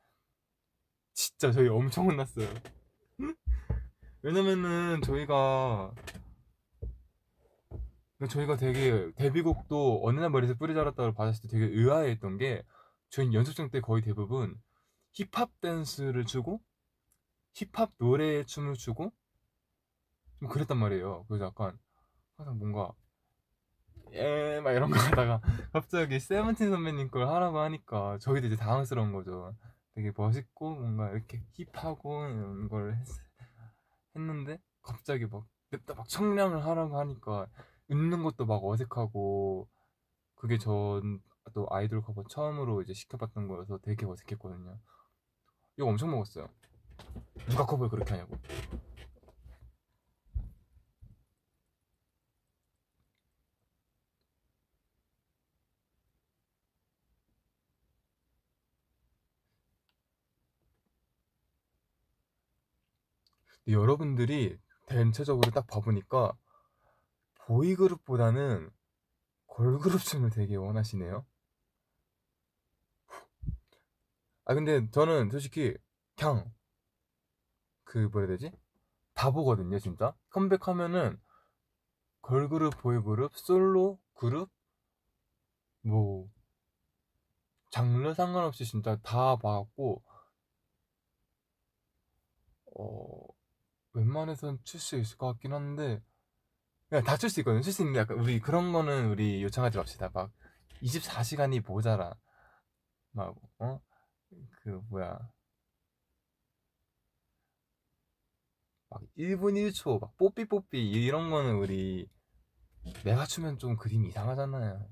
진짜 저희 엄청 혼났어요. 왜냐면은 저희가 저희가 되게 데뷔곡도 어느 날 머리에서 뿌리 자랐다고 받았을 때 되게 의아해했던 게 저희 연습생 때 거의 대부분 힙합 댄스를 추고 힙합 노래에 춤을 추고 좀 그랬단 말이에요. 그래서 약간 항상 뭔가 에막 이런 거 하다가 갑자기 세븐틴 선배님 걸 하라고 하니까 저희도 이제 당황스러운 거죠. 되게 멋있고 뭔가 이렇게 힙하고 이런 걸 했, 했는데 갑자기 막 냅다 막 청량을 하라고 하니까 웃는 것도 막 어색하고 그게 전 또 아이돌 커버 처음으로 이제 시켜봤던 거여서 되게 어색했거든요. 이거 엄청 먹었어요. 누가 커버를 그렇게 하냐고. 여러분들이 전체적으로 딱 봐보니까 보이그룹보다는 걸그룹 춤을 되게 원하시네요. 아 근데 저는 솔직히 그냥 그 뭐라 해야 되지? 다 보거든요 진짜. 컴백하면은 걸그룹 보이그룹 솔로 그룹? 뭐 장르 상관없이 진짜 다 봐갖고 어 웬만해선 출수 있을 것 같긴 한데 그냥 다출수 있거든요. 출수 있는데 약간 우리 그런 거는 우리 요청하지 맙시다. 막 24시간이 모자라. 막 어? 그 뭐야. 막 1분 1초 막 뽀삐 뽀삐 이런 거는 우리 내가 추면 좀 그림이 이상하잖아요.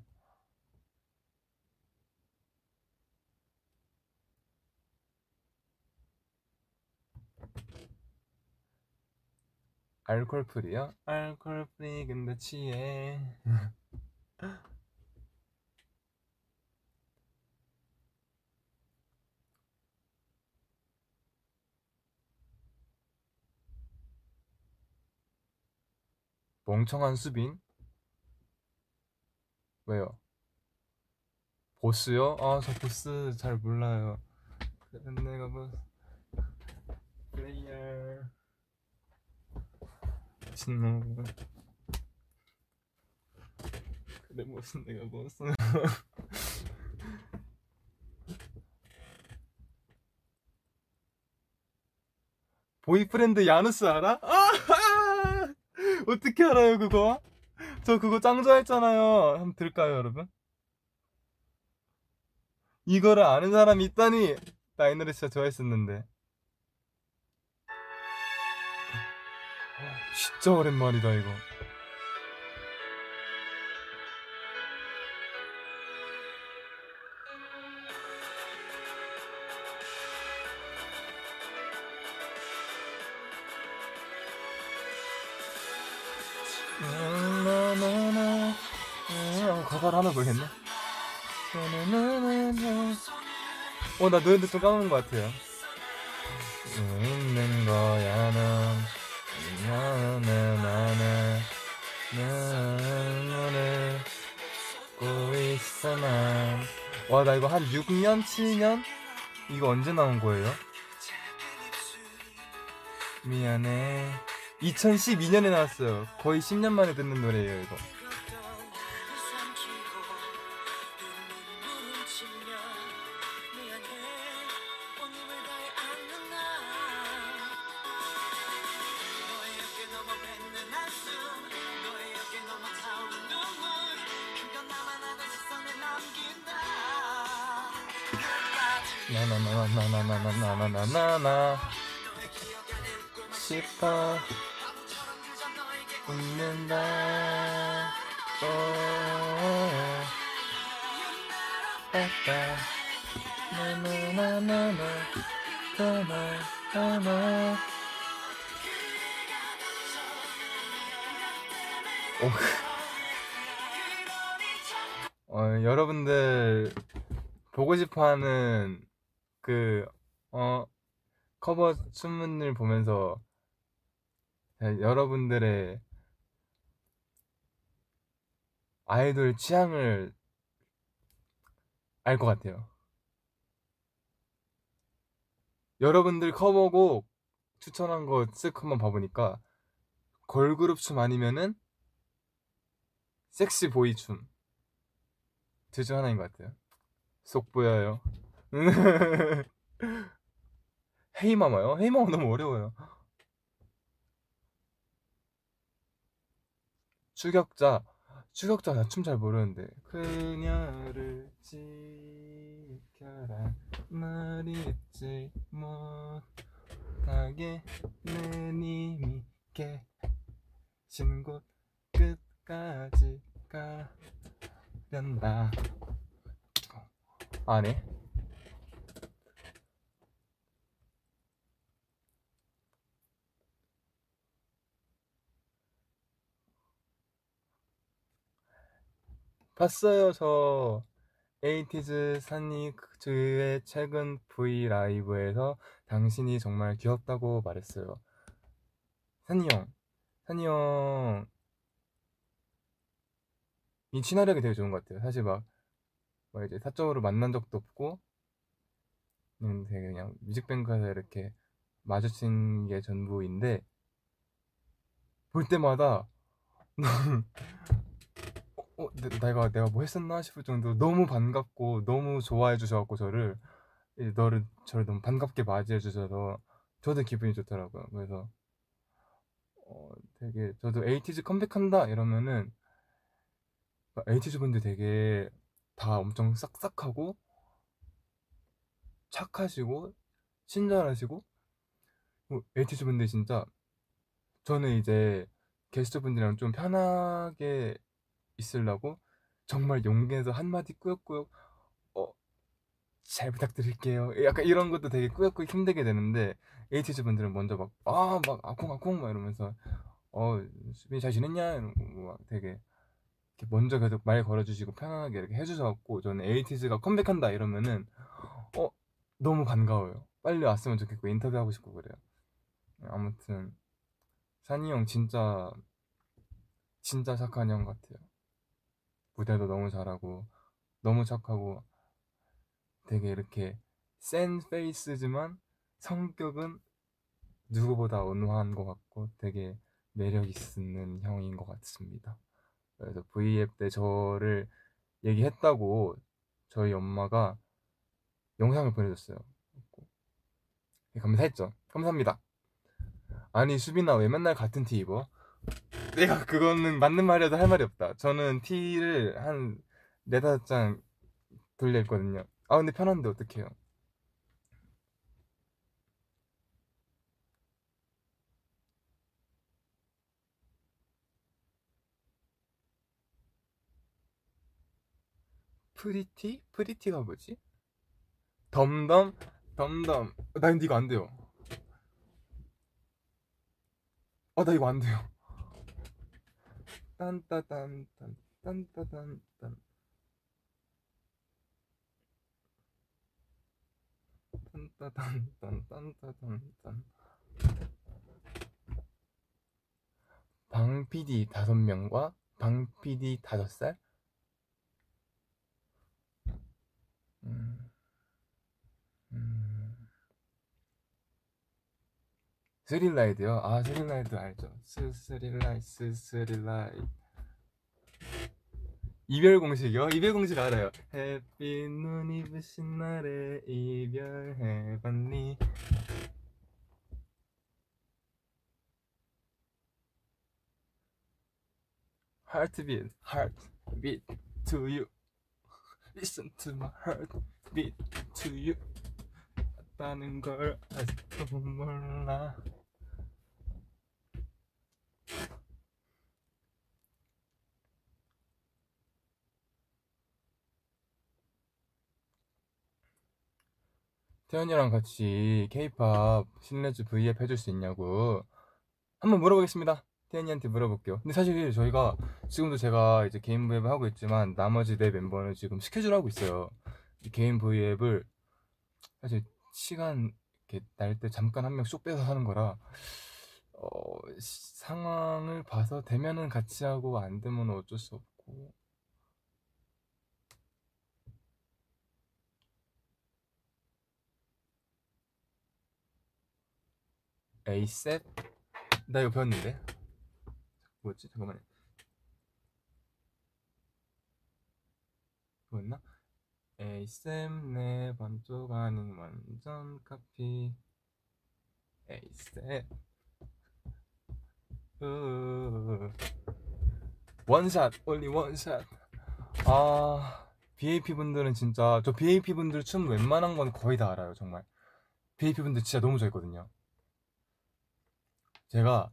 알콜 프리요? 알콜 프리 근데 취해 멍청한 수빈? 왜요? 보스요? 아, 저 보스 잘 몰라요. 내가 뭐 플레이어 미친놈. 그래 무슨 내가 보스. 보이프렌드 야누스 알아? 아! 어떻게 알아요 그거? 저 그거 짱 좋아했잖아요 한번 들을까요 여러분? 이거를 아는 사람이 있다니 나 이 노래 진짜 좋아했었는데 진짜 오랜만이다 이거 어, 가사를 하나? 보겠네 어 나 노래도 좀 까먹은 것 같아요. 있는 거야 넌 나는 나는 나는 고 있어 난와나 이거 한 6년 7년? 이거 언제 나온 거예요? 미안해. 2012년에 나왔어요. 거의 10년 만에 듣는 노래예요 이거 않아 싶어 웃는다 아빠 나나나나나. 떠나 떠나. 어, 여러분들 보고 싶어하는 그 커버 춤을 보면서 여러분들의 아이돌 취향을 알 것 같아요. 여러분들 커버곡 추천한 거 쓱 한번 봐보니까 걸그룹 춤 아니면은 섹시 보이 춤. 둘 중 하나인 것 같아요. 속 보여요. 헤이마마요? 헤이마마 너무 어려워요. 추격자. 추격자 나 춤 잘 모르는데. 그녀를 지켜라. 말이 지 못하게 내 님이 계신 곳 끝까지 가련다. 아네. 봤어요 저. 에이티즈 산니크즈의 최근 V 라이브에서 당신이 정말 귀엽다고 말했어요. 산이 형 산이 형 이 친화력이 되게 좋은 것 같아요. 사실 막, 막 이제 사적으로 만난 적도 없고 그냥 되게 그냥 뮤직뱅크에서 이렇게 마주친 게 전부인데 볼 때마다 어, 내가 내가 뭐 했었나 싶을 정도로 너무 반갑고 너무 좋아해 주셔갖고 저를 너를 저를 너무 반갑게 맞이해 주셔서 저도 기분이 좋더라고요. 그래서 어, 되게 저도 에이티즈 컴백한다 이러면은 에이티즈 분들 되게 다 엄청 싹싹하고 착하시고 친절하시고 에이티즈 분들 진짜 저는 이제 게스트 분들이랑 좀 편하게 있으려고 정말 용기 내서 한마디 꾸역꾸역 어, 잘 부탁드릴게요. 약간 이런 것도 되게 꾸역꾸역 힘들게 되는데 에이티즈 분들은 먼저 막 아 막 아콩 아콩 막 이러면서 어 수빈이 잘 지냈냐 이러고 막 되게 먼저 계속 말 걸어주시고 편안하게 이렇게 해주셔갖고 저는 에이티즈가 컴백한다 이러면은 어 너무 반가워요. 빨리 왔으면 좋겠고 인터뷰하고 싶고 그래요. 아무튼 산이 형 진짜 진짜 착한 형 같아요. 무대도 너무 잘하고 너무 착하고 되게 이렇게 센 페이스지만 성격은 누구보다 온화한 것 같고 되게 매력 있는 형인 것 같습니다. 그래서 V앱 때 저를 얘기했다고 저희 엄마가 영상을 보내줬어요. 감사했죠. 감사합니다. 아니 수빈아 왜 맨날 같은 티 입어? 내가 그거는 맞는 말이라도 할 말이 없다. 저는 티를 한 네다섯 장 돌려있거든요. 아 근데 편한데 어떡해요? Pretty? Pretty가 뭐지? 덤덤? 덤덤 어, 나 근데 이거 안 돼요 어, 아나 이거 안 돼요 딴따단 딴 딴따단 딴 딴따단 딴 딴따단 딴 방PD 다섯 명과 방PD 다섯 살? 음, 음. Thrill Ride요? 아 Thrill Ride 알죠 Th-thrill ride th-thrill ride 이별 공식이요? 이별 공식 알아요 햇빛 눈 이 부신 날에 이별해봤니 Heartbeat, heartbeat to you. Listen to my heartbeat to you. 다는 걸 아직도 몰라. 태연이랑 같이 K-pop 신뢰주 V앱 해줄 수 있냐고 한번 물어보겠습니다. 태연이한테 물어볼게요. 근데 사실 저희가 지금도 제가 이제 개인 V앱을 하고 있지만 나머지 네 멤버는 지금 스케줄 하고 있어요. 개인 V앱을 사실 시간 이렇게 날 때 잠깐 한 명 쏙 빼서 하는 거라 어, 상황을 봐서 되면은 같이 하고 안 되면 어쩔 수 없고 ASAP 나 이거 배웠는데? 뭐였지? 잠깐만요. 뭐였나? ASAP 내 반쪽 아닌 완전 copy. ASAP One shot only one shot 아 BAP 분들은 진짜 저 BAP 분들 춤 웬만한 건 거의 다 알아요 정말. BAP 분들 진짜 너무 좋아했거든요 제가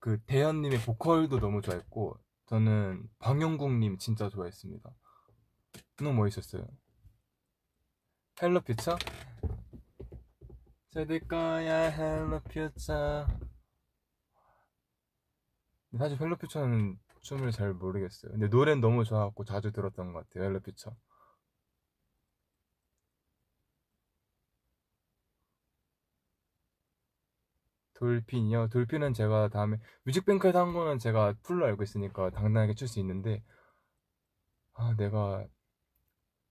그 대현님의 보컬도 너무 좋아했고 저는 방용국님 진짜 좋아했습니다. 너무 멋있었어요. Hello Future? 저들 거야 Hello Future. 사실 Hello Future는 춤을 잘 모르겠어요. 근데 노래는 너무 좋아갖고 자주 들었던 것 같아요. Hello Future. 돌핀이요? 돌핀은 제가 다음에 뮤직뱅크에서 한 거는 제가 풀로 알고 있으니까 당당하게 출 수 있는데 아 내가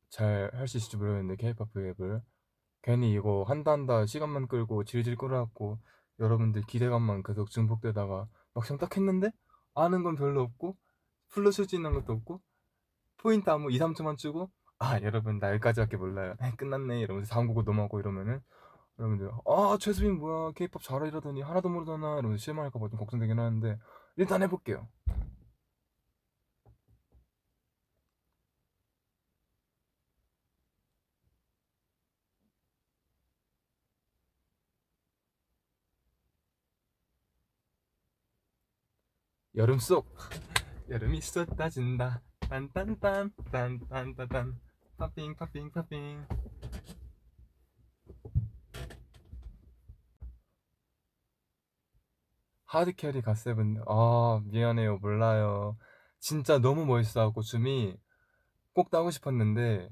잘 할 수 있을지 모르겠는데 케이팝 앱을 괜히 이거 한다 한다 시간만 끌고 질질 끌어갖고 여러분들 기대감만 계속 증폭되다가 막상 딱 했는데 아는 건 별로 없고 풀로 쓸수 있는 것도 없고 포인트 아무 2, 3초만 주고 아 여러분 나 여기까지밖에 몰라요 끝났네 이러면서 다음 곡으로 넘어가고 이러면은 여러분들 아 최수빈 뭐야? 케이팝 잘하려더니 하나도 모르잖아. 이러면서 실망할까봐 좀 걱정되긴 하는데 일단 해볼게요. 여름 속. 여름이 쏟아진다. 딴딴딴 딴딴딴딴 Popping popping popping Hard Carry 갓세븐. 아 미안해요. 몰라요. 진짜 너무 멋있어갖고 춤이 꼭 따고 싶었는데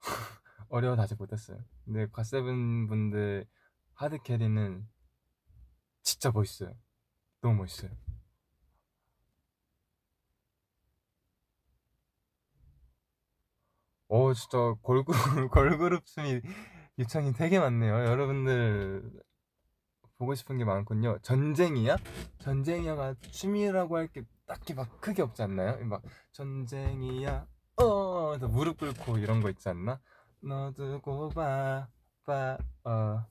어려워 다시 못했어요. 근데 갓세븐 분들 Hard Carry는 진짜 멋있어요. 너무 멋있어요. 어 진짜 걸그룹 걸그룹 춤이 요청이 되게 많네요. 여러분들 보고 싶은 게 많군요. 전쟁이야? 전쟁이야가 춤이라고 할 게 딱히 막 크게 없지 않나요? 막 전쟁이야, 어, 무릎 꿇고 이런 거 있지 않나? 너 두고 봐, 봐, 어,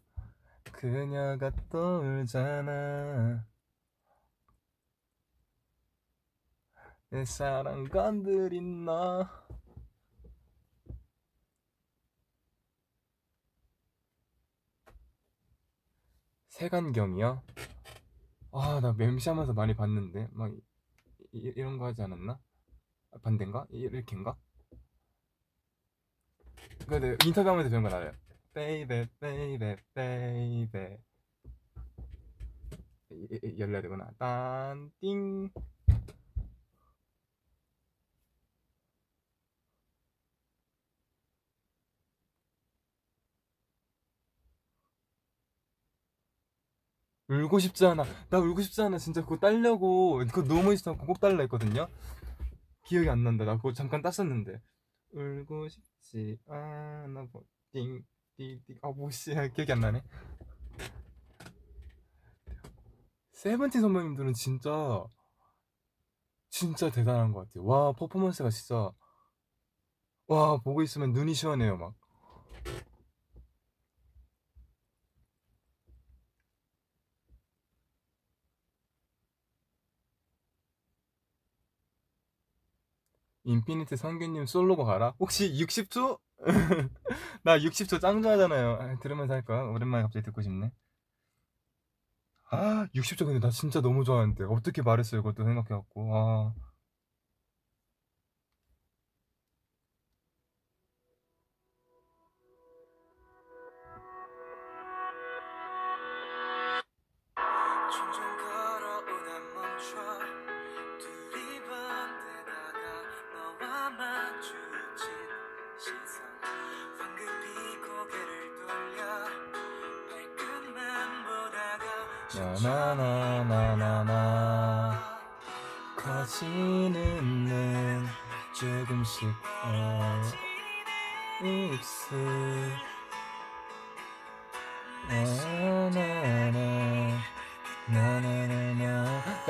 그녀가 떠올잖아. 내 사랑 건드린 너. 색안경이요? 아, 나 MC하면서 많이 봤는데 막 이, 런거 하지 않았나? 아, 반대인가? 이렇게인가? 근데 인터뷰하면서 배운 건 알아요. baby baby baby 열려야 되구나. 딴 띵 울고 싶지 않아. 나 울고 싶지 않아. 진짜 그거 딸려고 그거 너무 멋있어. 꼭 딸라 했거든요. 기억이 안 난다. 나 그거 잠깐 땄었는데. 울고 싶지 않아. 뭐, 띵, 띵, 띵. 아. 기억이 안 나네. 세븐틴 선배님들은 진짜, 진짜 대단한 것 같아요. 와, 퍼포먼스가 진짜, 와, 보고 있으면 눈이 시원해요, 막. 인피니트 성규님 솔로가 가라? 혹시 60초? 나 60초 짱 좋아하잖아요. 아, 들으면서 할까? 오랜만에 갑자기 듣고 싶네. 아, 60초 근데 나 진짜 너무 좋아하는데. 어떻게 말했어요? 그것도 생각해갖고. 아.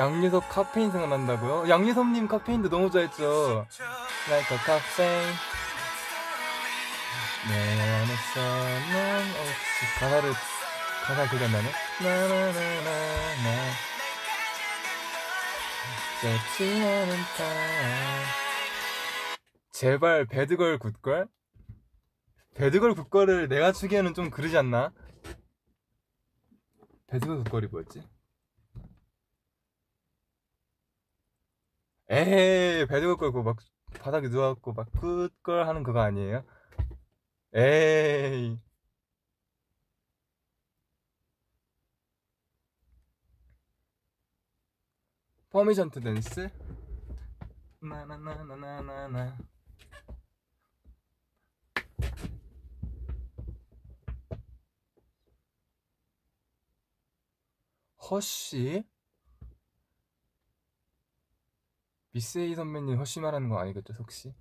양요섭 카페인 생각난다고요? 양요섭님 카페인도 너무 좋아했죠 Like a caffeine 내 안에서 넌 없이 가사를 가사 기억 안 나네 나나나나나 좋지 않은 타 제발 Bad Girl Good Girl? Bad Girl Good Girl을 내가 추기에는 좀 그러지 않나? Bad Girl Good Girl이 뭐였지? 에이 Bad Girl 걸고 막 바닥에 누워갖고 막 Good Girl 하는 그거 아니에요? 에이 Permission to Dance 나나나나나나 Hush? 미쓰에이 선배님 Hush 말하는 거 아니겠죠 혹시?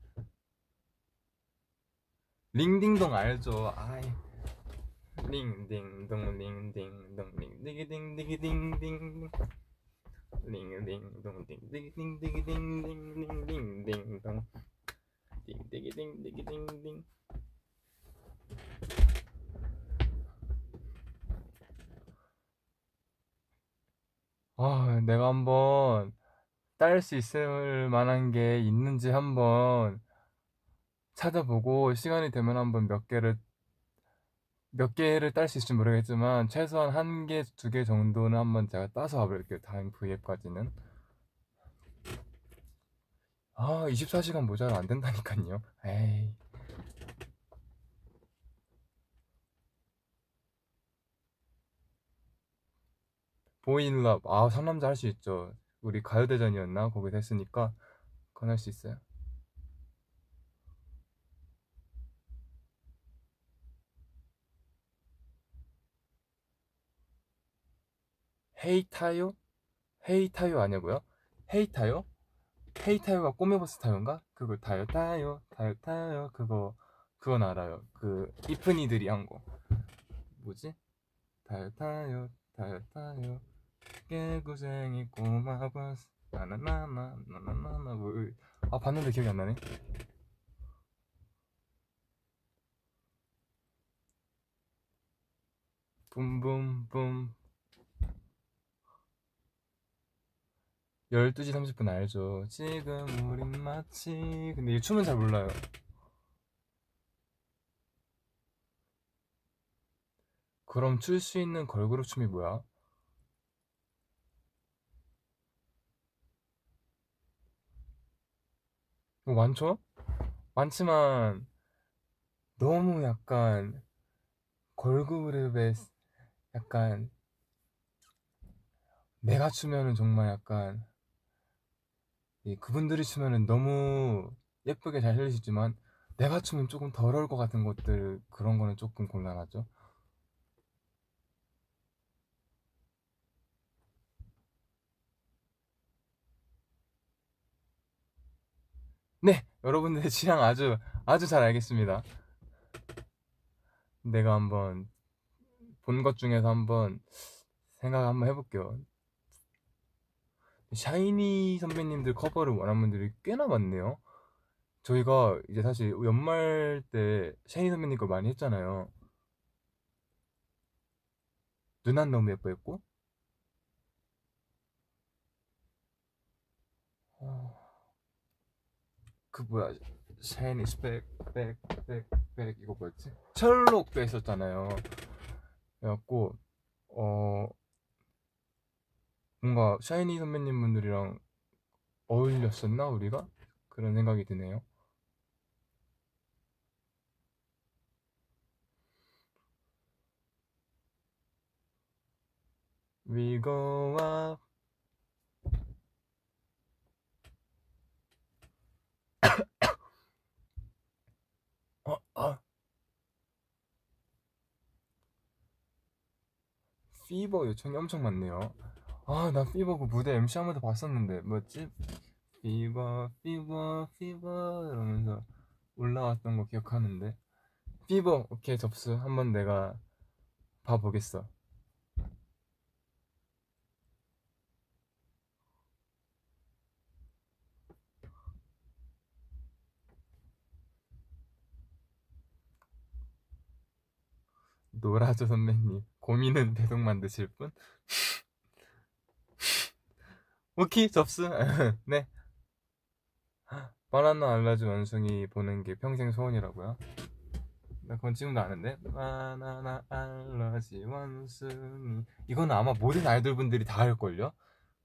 Ring Ding Dong 알죠? 아이 링딩동 링딩동 링디기딩디기딩딩 Ring Ding Dong 딩디기딩디기딩딩딩딩딩동 딩디기딩디기딩딩 아 내가 한번 딸수 있을 만한 게 있는지 한번 찾아보고 시간이 되면 한번 몇 개를 몇 개를 딸 수 있을지 모르겠지만 최소한 한 개, 두 개 정도는 한번 제가 따서 와볼게요. 다음 V앱까지는. 아, 24시간 모자라 안 된다니까요. 에이. 보인럽. 아, 상남자 할 수 있죠. 우리 가요대전이었나? 거기서 했으니까 그건 할 수 있어요. 헤이타요? 헤이타요 아니고요? 헤이타요? 헤이타요가 꿈의 버스 타요인가? 그거 타요 타요 타요 타요 그거 그건 알아요. 그 이쁜이들이 한 거. 뭐지? 타요 타요 타요 타요 깨구쟁이 꼬마 버스 나나나나 나나나나 뭐아 봤는데 기억이 안 나네. 붐붐붐 12시 30분 알죠? 지금 우린 마치 근데 이 춤은 잘 몰라요 그럼 출 수 있는 걸그룹 춤이 뭐야? 많죠? 많지만 너무 약간 걸그룹의 약간 내가 추면은 정말 약간 이 그분들이 추면은 너무 예쁘게 잘 흘리시지만 내가 추면 조금 덜어올 것 같은 것들 그런 거는 조금 곤란하죠. 네, 여러분들의 취향 아주 아주 잘 알겠습니다. 내가 한번 본 것 중에서 한번 생각 한번 해볼게요. 샤이니 선배님들 커버를 원하는 분들이 꽤나 많네요. 저희가 이제 사실 연말 때 샤이니 선배님 거 많이 했잖아요. 누난 너무 예뻐했고 그 뭐야 샤이니 스펙 백백백 이거 뭐였지? 셜록도 했었잖아요. 그래갖고 어 뭔가 샤이니 선배님 분들이랑 어울렸었나 우리가 그런 생각이 드네요. We go up. 어, 어. Fever 요청이 엄청 많네요. 아, 나 Fever 그 무대 MC 한 번도 봤었는데 뭐였지? 피버, 피버, 피버 이러면서 올라왔던 거 기억하는데 Fever 오케이 접수 한번 내가 봐보겠어. 노라조 선배님 고민은 계속 만드실 분? 오케이 접수 네 바나나 알라지 원숭이 보는 게 평생 소원이라고요? 나 그건 지금도 아는데 바나나 알라지 원숭이 이거는 아마 모든 아이돌 분들이 다 알걸요?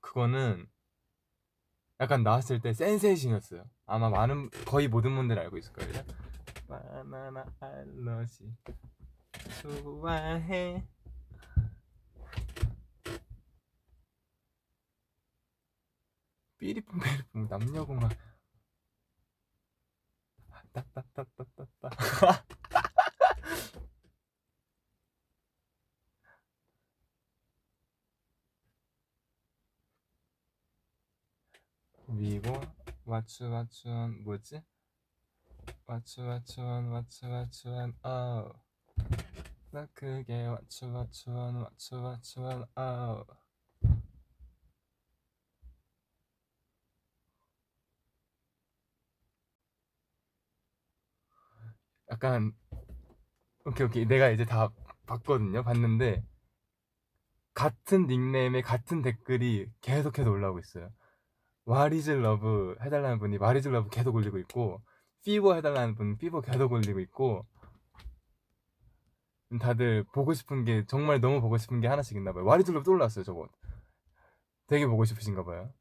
그거는 약간 나왔을 때 센세이션이었어요 아마 많은 거의 모든 분들이 알고 있을걸요? 바나나 알러지 좋아해 삐리뽕 남녀공학 따따따따따따 미고 왓츠 왓츠원 뭐지? 왓츠 왓츠원 왓츠 왓츠원 어. 나 그게 왓츠 왓츠 원 왓츠 왓츠원 어. 약간 오케이 오케이. 내가 이제 다 봤거든요. 봤는데 같은 닉네임에 같은 댓글이 계속해서 올라오고 있어요. What is Love 해달라는 분이 What is Love 계속 올리고 있고 Fever 해달라는 분 Fever 계속 올리고 있고 다들 보고 싶은 게 정말 너무 보고 싶은 게 하나씩 있나 봐요. 또 올라왔어요 저거 되게 보고 싶으신가 봐요.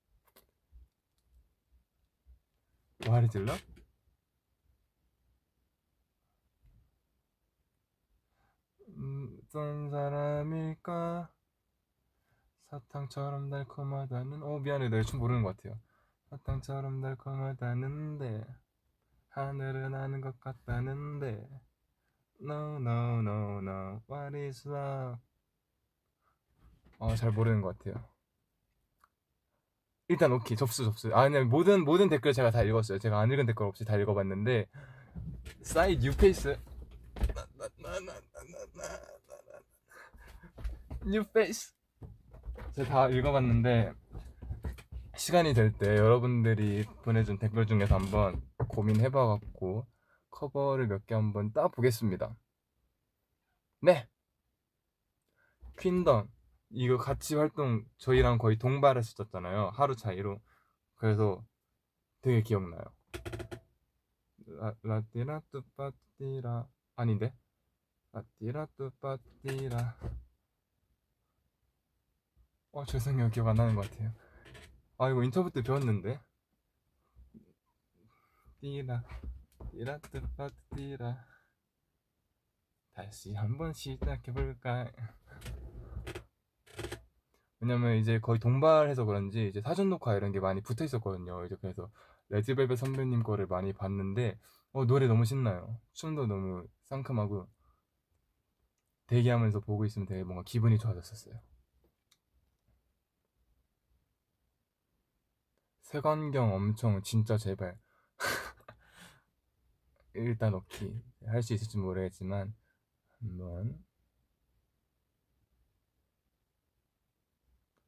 Love? 음, 어떤 사람일까? 사탕처럼 달콤하다는 어 미안해. 내가 춤 모르는 것 같아요. 사탕처럼 달콤하다는데 하늘은 아는 것 같다는데 No no no no. What is love? 어 잘 모르는 것 같아요. 일단 오케이. 접수 접수. 아니 모든 모든 댓글 제가 다 읽었어요. 제가 안 읽은 댓글 없이 다 읽어봤는데 싸이 New Face. New Face. 제가 다 읽어봤는데 시간이 될 때 여러분들이 보내준 댓글 중에서 한번 고민해봐갖고 커버를 몇 개 한번 따 보겠습니다. 네! Queendom 이거 같이 활동 저희랑 거의 동발했었잖아요. 하루 차이로. 그래서 되게 기억나요. 라, 라띠라 뚜빠띠라 아닌데? 라띠라 뚜빠띠라 어 죄송해요 기억 안 나는 것 같아요 아 이거 인터뷰 때 배웠는데 띠라 띠라. 다시 한번 시작해볼까? 왜냐면 이제 거의 동발해서 그런지 이제 사전 녹화 이런 게 많이 붙어 있었거든요. 이제 그래서 레드벨벳 선배님 거를 많이 봤는데 어 노래 너무 신나요. 춤도 너무 상큼하고 대기하면서 보고 있으면 되게 뭔가 기분이 좋아졌었어요. 색안경 엄청 진짜 제발 일단 오케이 할수 있을지 모르겠지만 한번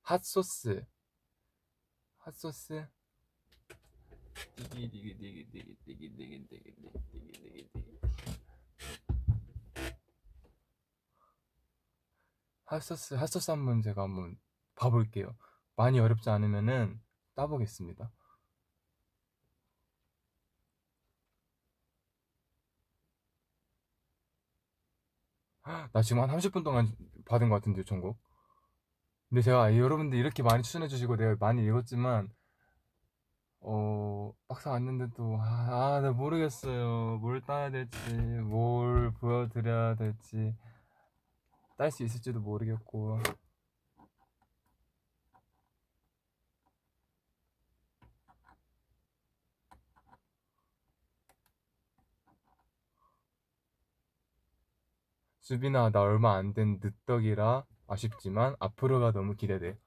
핫소스 핫소스 디기 디기 디기 디기 디기 디기 디기 디기 디기 디기 핫소스 핫소스 한번 제가 한번 봐볼게요 많이 어렵지 않으면은 따보겠습니다 나 지금 한 30분 동안 받은 것 같은데 요청곡. 근데 제가 여러분들 이렇게 많이 추천해 주시고 내가 많이 읽었지만 어 막상 왔는데도 아, 아, 나 모르겠어요. 뭘 따야 될지 뭘 보여드려야 될지. 딸 수 있을지도 모르겠고 수빈아 나 얼마 안 된 늦덕이라 아쉽지만 앞으로가 너무 기대돼.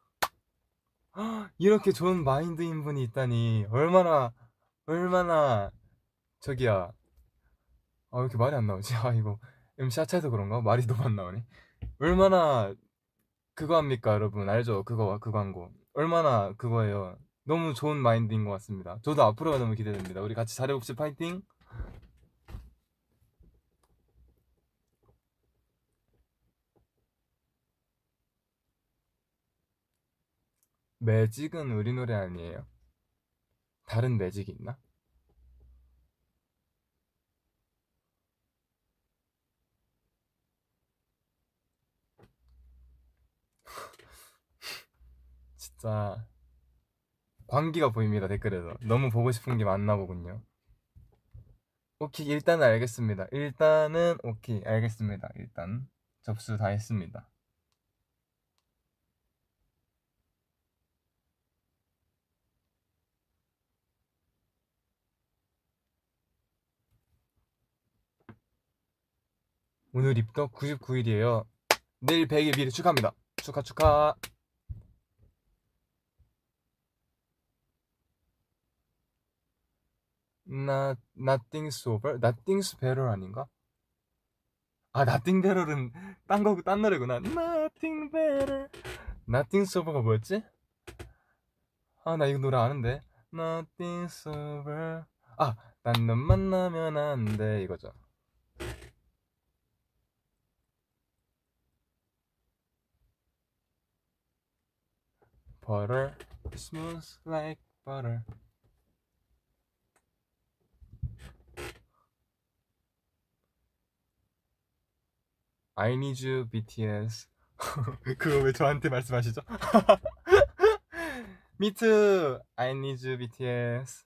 헉, 이렇게 좋은 마인드인 분이 있다니 얼마나 얼마나 저기야. 아왜 이렇게 말이 안 나오지? 아 이거 MC 하차해서 그런가? 말이 너무 안 나오네. 얼마나 그거 합니까 여러분? 알죠? 그거 그 광고. 얼마나 그거예요? 너무 좋은 마인드인 것 같습니다. 저도 앞으로가 너무 기대됩니다. 우리 같이 잘해봅시다. 파이팅 매직은 우리 노래 아니에요? 다른 매직이 있나? 진짜 광기가 보입니다 댓글에서. 너무 보고 싶은 게 많나 보군요. 오케이 일단은 알겠습니다. 일단은 오케이 알겠습니다. 일단 접수 다 했습니다 오늘 입덕 99일이에요 내일 100일 미리 축하합니다 축하 축하 나 nothing's over, nothing's better 아닌가? 아 nothing better은 딴거 딴 노래구나. Nothing better, nothing's over가 뭐였지? 아 나 이거 노래 아는데. Nothing's over. 아, 난너 만나면 안 돼 이거죠. Butter, smooth like butter. I need you BTS 그거 왜 저한테 말씀하시죠? Me too I need you BTS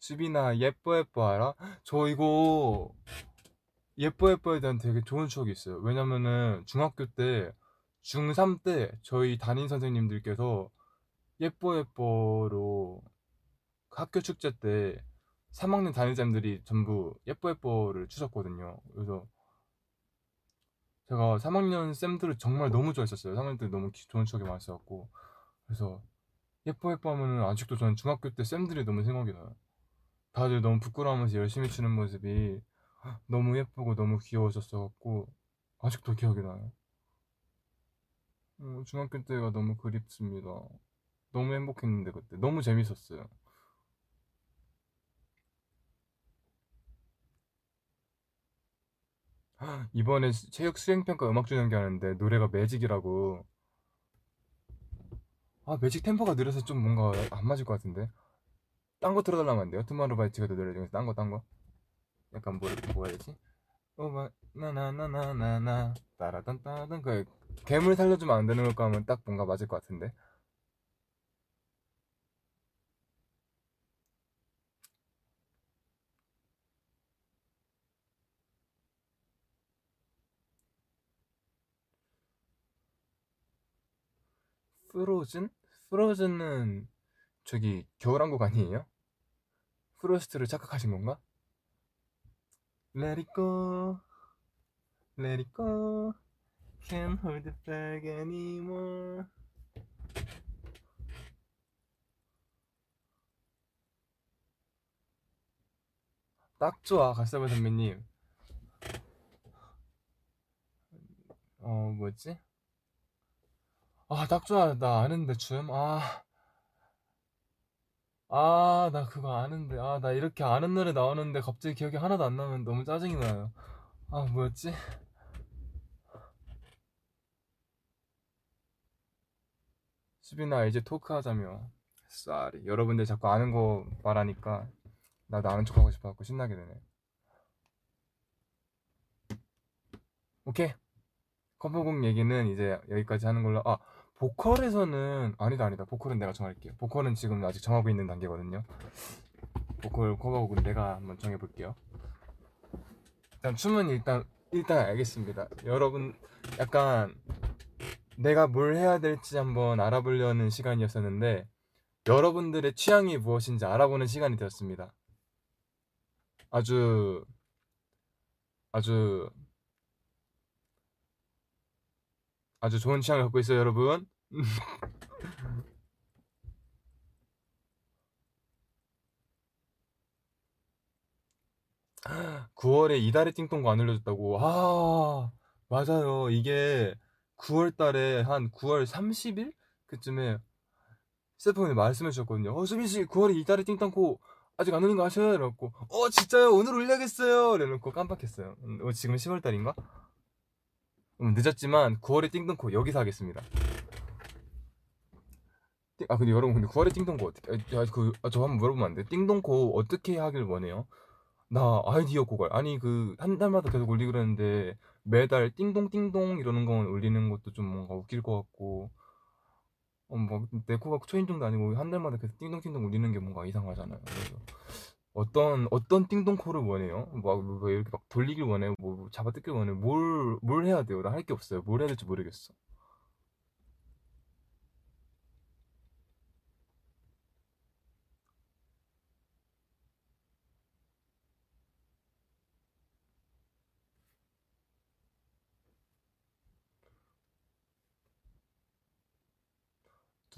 수빈아 예뻐 예뻐 알아? 저 이거 예뻐 예뻐에 대한 되게 좋은 추억이 있어요 왜냐면은 중학교 때 중3 때 저희 담임 선생님들께서 예뻐 예뻐로 학교 축제 때 3학년 담임자님들이 전부 예뻐 예뻐를 주셨거든요. 그래서 제가 3학년 쌤들을 정말 너무 좋아했었어요. 3학년 때 너무 기- 좋은 추억이 많았어갖고 그래서 예뻐 예뻐 하면은 아직도 저는 중학교 때 쌤들이 너무 생각이 나요. 다들 너무 부끄러워하면서 열심히 추는 모습이 너무 예쁘고 너무 귀여워졌어갖고 아직도 기억이 나요. 어, 중학교 때가 너무 그립습니다. 너무 행복했는데 그때 너무 재밌었어요. 이번에 수- 체육 수행평가 음악줄넘기하는데 노래가 Magic이라고 아 매직 템포가 느려서 좀 뭔가 안 맞을 것 같은데 딴 거 틀어달라면 안 돼요? 투모로우바이투게더 노래 중에서 딴 거 딴거 약간 뭐 뭐라 해야 되지? 어, 오마 나나나나나나 따라단 따라단 그 괴물 살려주면 안 되는 걸까 하면 딱 뭔가 맞을 것 같은데 프로즌? 프로즌은 저기 겨울왕국 아니에요? 프로스트를 착각하신 건가? Let it go, let it go, can't hold it back anymore. 딱 좋아, 가스바 선배님. 어, 뭐였지? 아, 딱 좋아. 나 아는데, 춤. 아. 아, 나 그거 아는데. 아, 나 이렇게 아는 노래 나오는데 갑자기 기억이 하나도 안 나면 너무 짜증이 나요. 아, 뭐였지? 수빈아, 이제 토크하자며. 쏘리. 여러분들 자꾸 아는 거 말하니까 나도 아는 척하고 싶어갖고 신나게 되네. 오케이. 커버곡 얘기는 이제 여기까지 하는 걸로. 아, 보컬에서는 아니다 아니다. 보컬은 내가 정할게요. 보컬은 지금 아직 정하고 있는 단계거든요. 보컬 커버곡은 내가 한번 정해볼게요. 일단 춤은 일단 일단 알겠습니다. 여러분 약간 내가 뭘 해야 될지 한번 알아보려는 시간이었었는데 여러분들의 취향이 무엇인지 알아보는 시간이 되었습니다. 아주 아주 아주 좋은 취향을 갖고 있어요, 여러분. 9월에 이달의 띵동거 안 올려줬다고. 아, 맞아요. 이게 9월 달에 한 9월 30일? 그쯤에 스태프분이 말씀해 주셨거든요. 어, 수빈 씨, 9월에 이달의 띵동거 아직 안 올린 거 아셔요? 이래갖고, 어, 진짜요? 오늘 올려야겠어요? 이래놓고 깜빡했어요. 음, 어, 지금 10월 달인가? 음, 늦었지만 9월에 띵동코 여기서 하겠습니다. 띵- 아 근데 여러분 근데 9월에 띵동코 어떻게? 아, 그, 아, 저 한번 물어보면 안 돼? 띵동코 어떻게 하길 원해요? 나 아이디어 고갈 아니 그 한 달마다 계속 올리고 그러는데 매달 띵동띵동 이러는 건 올리는 것도 좀 뭔가 웃길 것 같고 어뭐내 코가 초인종도 아니고 한 달마다 계속 띵동띵동 올리는 게 뭔가 이상하잖아요. 그래서 어떤 어떤 띵동코를 원해요? 막, 뭐 이렇게 막 돌리길 원해요? 뭐 잡아뜯길 원해요? 뭘뭘 해야 돼요? 나 할 게 없어요. 뭘 해야 될지 모르겠어.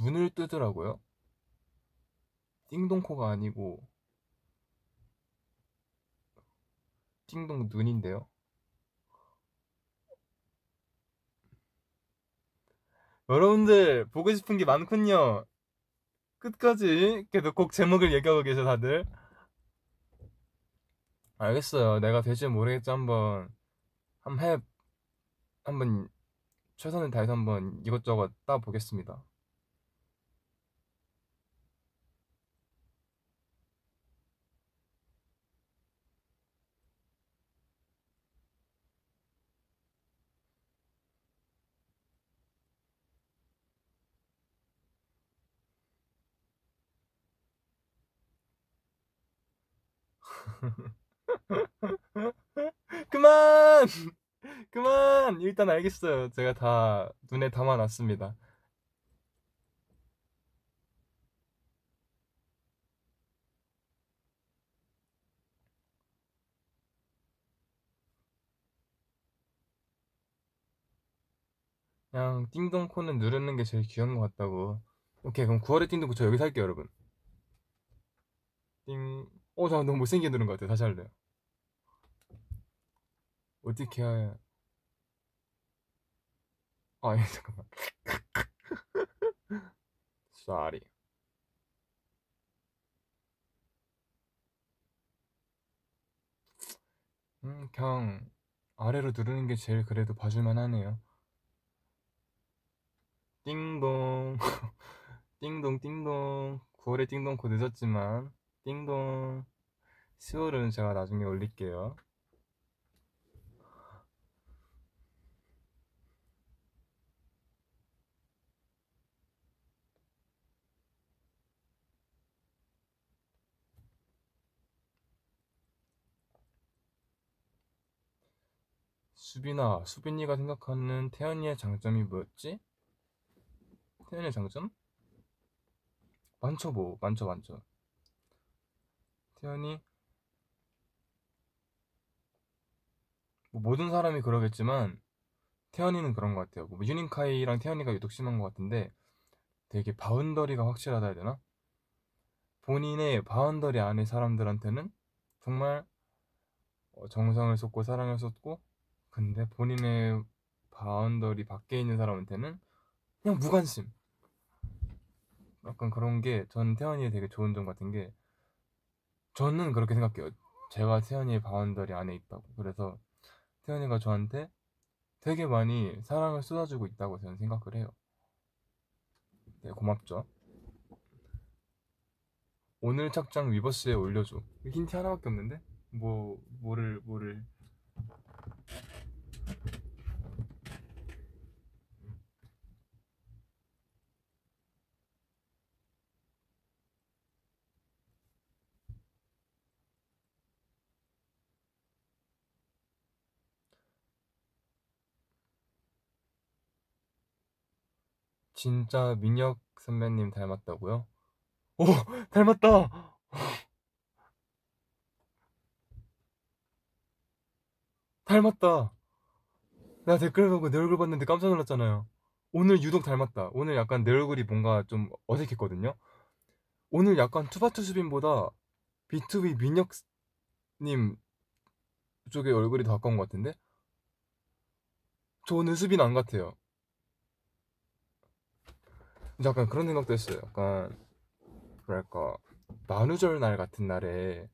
눈을 뜨더라고요. 띵동코가 아니고 띵동 눈인데요. 여러분들 보고 싶은 게 많군요. 끝까지 계속 곡 제목을 얘기하고 계셔 다들. 알겠어요. 내가 될지 모르겠지 한번 한번 해 한번 최선을 다해서 한번 이것저것 따 보겠습니다. 그만! 그만! 일단 알겠어요. 제가 다 눈에 담아놨습니다. 그냥 띵동 코는 누르는 게 제일 귀여운 것 같다고. 오케이, 그럼 9월에 띵동 코 저 여기서 할게요, 여러분. 띵. 어, 잠깐 너무 못생기게 누른 것 같아요. 다시 할래요. 어떻게 해야. 아, 아니, 잠깐만. Sorry. 음, 그냥 아래로 누르는 게 제일 그래도 봐줄만 하네요. 띵동. 띵동, 띵동. 9월에 띵동코 늦었지만, 띵동. 10월은 제가 나중에 올릴게요. 수빈아, 수빈이가 생각하는 태연이의 장점이 뭐였지? 태연이의 장점? 많죠 뭐 많죠 많죠 태연이 뭐 모든 사람이 그러겠지만 태연이는 그런 것 같아요 뭐 휴닝카이랑 태연이가 유독 심한 것 같은데 되게 boundary가 확실하다 해야 되나? 본인의 boundary 안에 사람들한테는 정말 어, 정성을 쏟고 사랑을 쏟고 근데 본인의 boundary 밖에 있는 사람한테는 그냥 무관심 약간 그런 게 저는 태연이의 되게 좋은 점 같은 게 저는 그렇게 생각해요. 제가 태연이의 boundary 안에 있다고. 그래서 태연이가 저한테 되게 많이 사랑을 쏟아주고 있다고 저는 생각을 해요. 네 고맙죠. 오늘 착장 위버스에 올려줘. 힌트 하나밖에 없는데? 뭐 뭐를 뭐를 진짜 민혁 선배님 닮았다고요? 오 닮았다! 닮았다! 나 댓글 보고 내 얼굴 봤는데 깜짝 놀랐잖아요. 오늘 유독 닮았다. 오늘 약간 내 얼굴이 뭔가 좀 어색했거든요. 오늘 약간 투바투 수빈보다 B2B 민혁님 쪽에 얼굴이 더 가까운 것 같은데? 저 오늘 수빈 안 같아요 약간 그런 생각도 했어요 약간 뭐랄까 만우절 날 같은 날에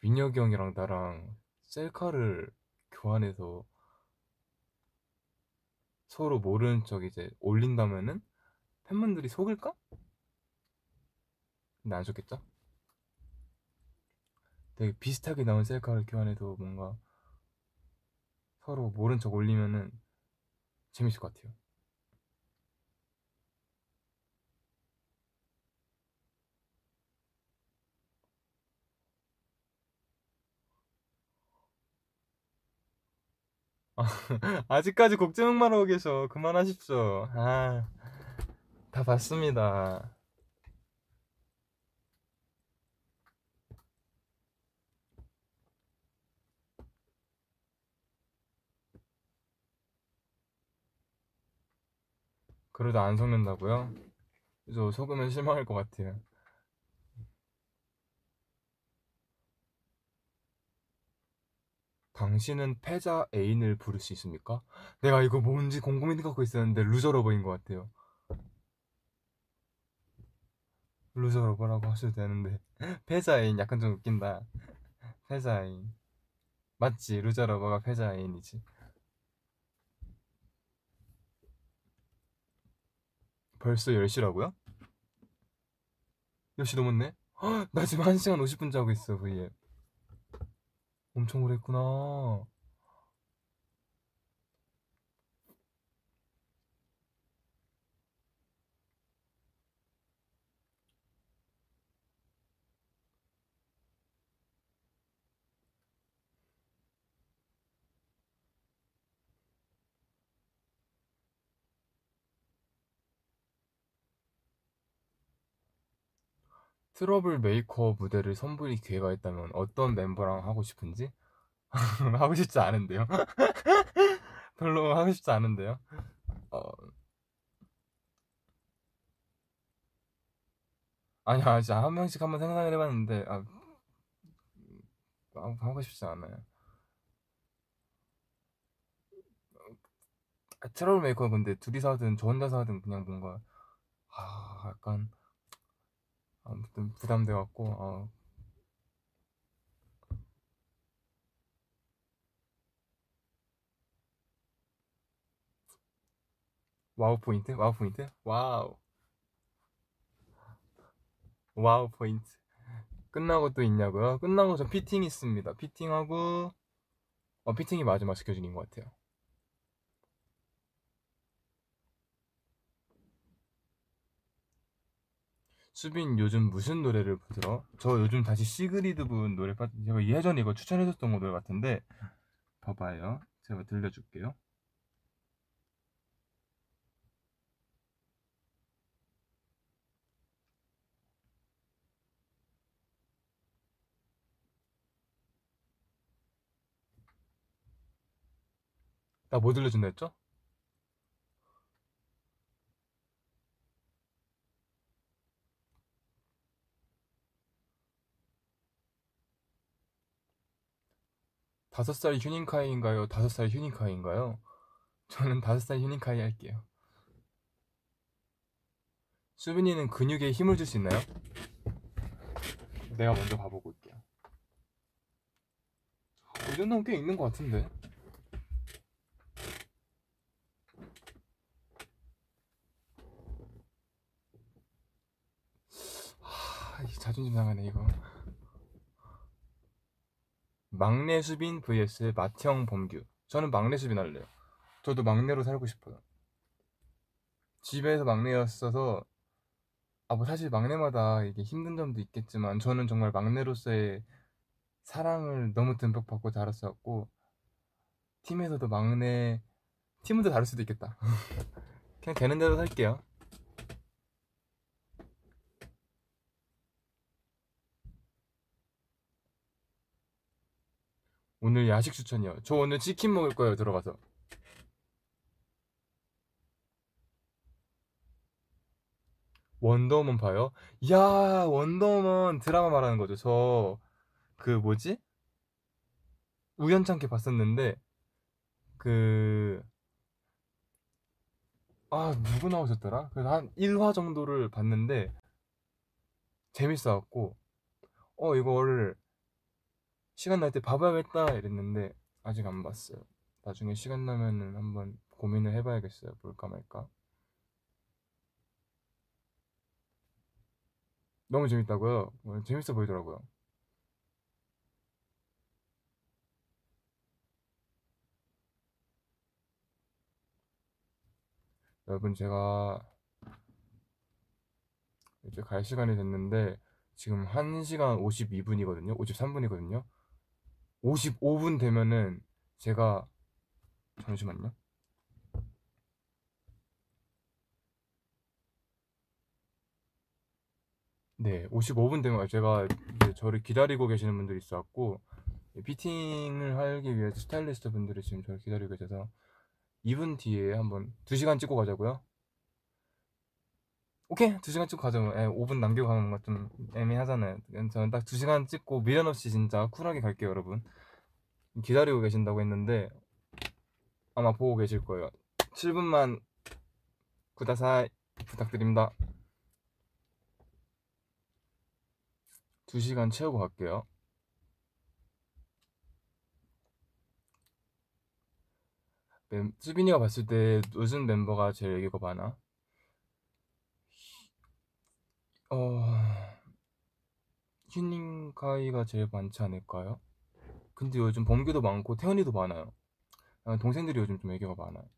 민혁이 형이랑 나랑 셀카를 교환해서 서로 모르는 척 이제 올린다면은 팬분들이 속을까? 근데 안 속겠죠? 되게 비슷하게 나온 셀카를 교환해서 뭔가 서로 모른 척 올리면은 재밌을 것 같아요. 아직까지 곡 제목만 하고 계셔. 그만하십시오. 아, 다 봤습니다. 그러다 안 속는다고요? 저 속으면 실망할 것 같아요. 당신은 패자 애인을 부를 수 있습니까? 내가 이거 뭔지 곰곰이 생각하고 있었는데 Loser Lover인 것 같아요. Loser Lover라고 하셔도 되는데 패자 애인 약간 좀 웃긴다. 패자 애인 맞지? Loser Lover가 패자 애인이지. 벌써 10시라고요? 10시 넘었네? 헉, 나 지금 1시간 50분 자고 있어, V에. 엄청 오래 했구나. 트러블 메이커 무대를 선보일 기회가 있다면 어떤 멤버랑 하고 싶은지? 하고 싶지 않은데요. 별로 하고 싶지 않은데요. 어... 아니야, 진짜 한 명씩 한번 생각을 해봤는데 아, 아, 하고 싶지 않아요. 아, 트러블 메이커 근데 둘이서 하든 저 혼자서 하든 그냥 뭔가 아, 약간 아무튼 부담돼갖고 어, wow point? wow point? wow wow point 끝나고 또 있냐고요? 끝나고 저 피팅 있습니다 피팅하고 어 피팅이 마지막 스케줄인 것 같아요 수빈 요즘 무슨 노래를 들어? 저 요즘 다시 시그리드 분 노래 빠 제가 예전에 이거 추천해줬던 거 노래 같은데 봐봐요. 제가 들려줄게요. 나 뭐 들려준다 했죠? 다섯 살 휴닝카이인가요? 다섯 살 휴닝카이인가요? 저는 다섯 살 휴닝카이 할게요. 수빈이는 근육에 힘을 줄 수 있나요? 내가 먼저 봐보고 올게요. 이 정도면 꽤 있는 것 같은데. 자존심 상하네 이거. 막내 수빈 vs 맏형 범규. 저는 막내 수빈 할래요. 저도 막내로 살고 싶어요. 집에서 막내였어서 아 뭐 사실 막내마다 이게 힘든 점도 있겠지만 저는 정말 막내로서의 사랑을 너무 듬뿍 받고 자랐었고 팀에서도 막내 더 다를 수도 있겠다. 그냥 되는 대로 살게요. 오늘 야식 추천이요. 저 오늘 치킨 먹을 거예요. 들어가서. 원더우먼 봐요? 야, 원더우먼 드라마 말하는 거죠. 저 그 뭐지? 우연찮게 봤었는데 그 아, 누구 나오셨더라? 그래서 한 1화 정도를 봤는데 재밌어갖고 어, 이거를 시간 날 때 봐봐야겠다 이랬는데 아직 안 봤어요. 나중에 시간 나면은 한번 고민을 해봐야겠어요. 볼까 말까. 너무 재밌다고요? 어, 재밌어 보이더라고요. 여러분 제가 이제 갈 시간이 됐는데 지금 1시간 52분이거든요. 53분이거든요. 55분 되면은 제가 잠시만요. 네, 55분 되면 제가 이제 저를 기다리고 계시는 분들이 있어갖고 피팅을 하기 위해 스타일리스트 분들이 지금 저를 기다리고 계셔서 2분 뒤에 한번 2시간 찍고 가자고요. 오케이. 2시간 찍고 가자고 예, 5분 남기고 가는 거좀 애매하잖아요. 저는 딱 2시간 찍고 미련 없이 진짜 쿨하게 갈게요 여러분. 기다리고 계신다고 했는데 아마 보고 계실 거예요. 7분만 구다사이 부탁드립니다. 2시간 채우고 갈게요. 멤, 수빈이가 봤을 때 무슨 멤버가 제일 얘기가 많아? 어... 휴닝카이가 제일 많지 않을까요? 근데 요즘 범규도 많고 태연이도 많아요. 아, 동생들이 요즘 좀 애교가 많아요.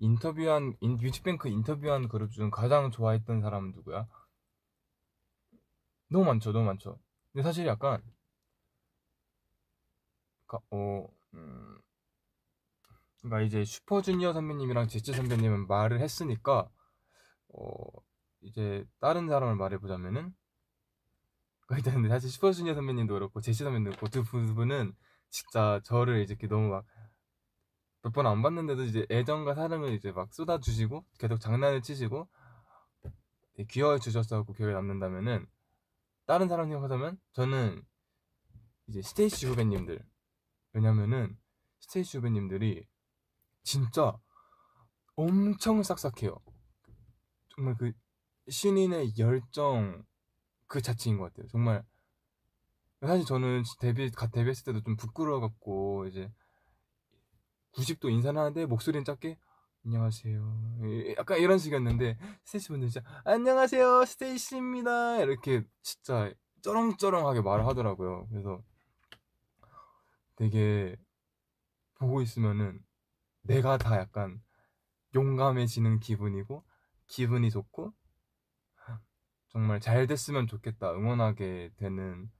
인터뷰한 인, 뮤직뱅크 인터뷰한 그룹 중 가장 좋아했던 사람은 누구야? 너무 많죠, 너무 많죠. 근데 사실 약간 가, 어, 음, 그러니까 이제 슈퍼주니어 선배님이랑 제시 선배님은 말을 했으니까 어, 이제 다른 사람을 말해보자면은 그러니까 일단 사실 슈퍼주니어 선배님도 그렇고 제시 선배님도 그렇고 두 분은 진짜 저를 이제 이렇게 너무 막 몇 번 안 봤는데도 이제 애정과 사랑을 이제 막 쏟아주시고 계속 장난을 치시고 귀여워 주셨었고 기억에 남는다면은 다른 사람 생각하자면 저는 이제 스테이시 후배님들 왜냐면은 스테이시 후배님들이 진짜 엄청 싹싹해요. 정말 그 신인의 열정 그 자체인 것 같아요. 정말 사실 저는 데뷔 갓 데뷔했을 때도 좀 부끄러워갖고 이제 90도 인사를 하는데 목소리는 작게 안녕하세요. 약간 이런 식이었는데 스테이시 분들 진짜 안녕하세요 스테이시입니다 이렇게 진짜 쩌렁쩌렁하게 말을 하더라고요. 그래서 되게 보고 있으면은 내가 다 약간 용감해지는 기분이고 기분이 좋고 정말 잘 됐으면 좋겠다 응원하게 되는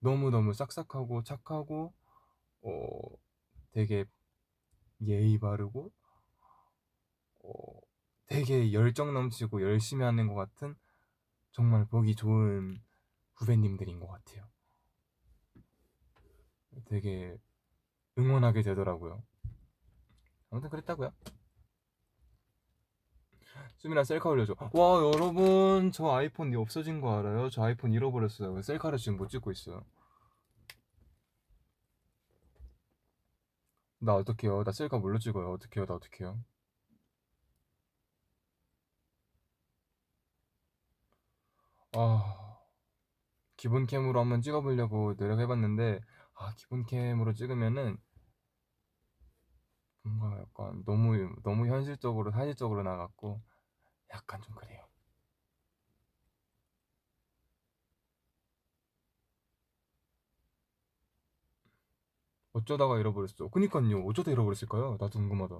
너무너무 싹싹하고 착하고 어 되게 예의 바르고 되게 열정 넘치고 열심히 하는 것 같은 정말 보기 좋은 후배님들인 것 같아요. 되게 응원하게 되더라고요. 아무튼 그랬다고요. 수민아 셀카 올려줘. 와 여러분 저 아이폰 없어진 거 알아요? 저 아이폰 잃어버렸어요. 셀카를 지금 못 찍고 있어요. 나 어떡해요? 나 셀카 뭘로 찍어요? 어떡해요? 나 어떡해요? 아 기본 캠으로 한번 찍어보려고 노력해봤는데 아 기본 캠으로 찍으면은 뭔가 약간 너무 너무 현실적으로 사실적으로 나갔고 약간 좀 그래요. 어쩌다가 잃어버렸어. 그니까요. 어쩌다 잃어버렸을까요? 나도 궁금하다.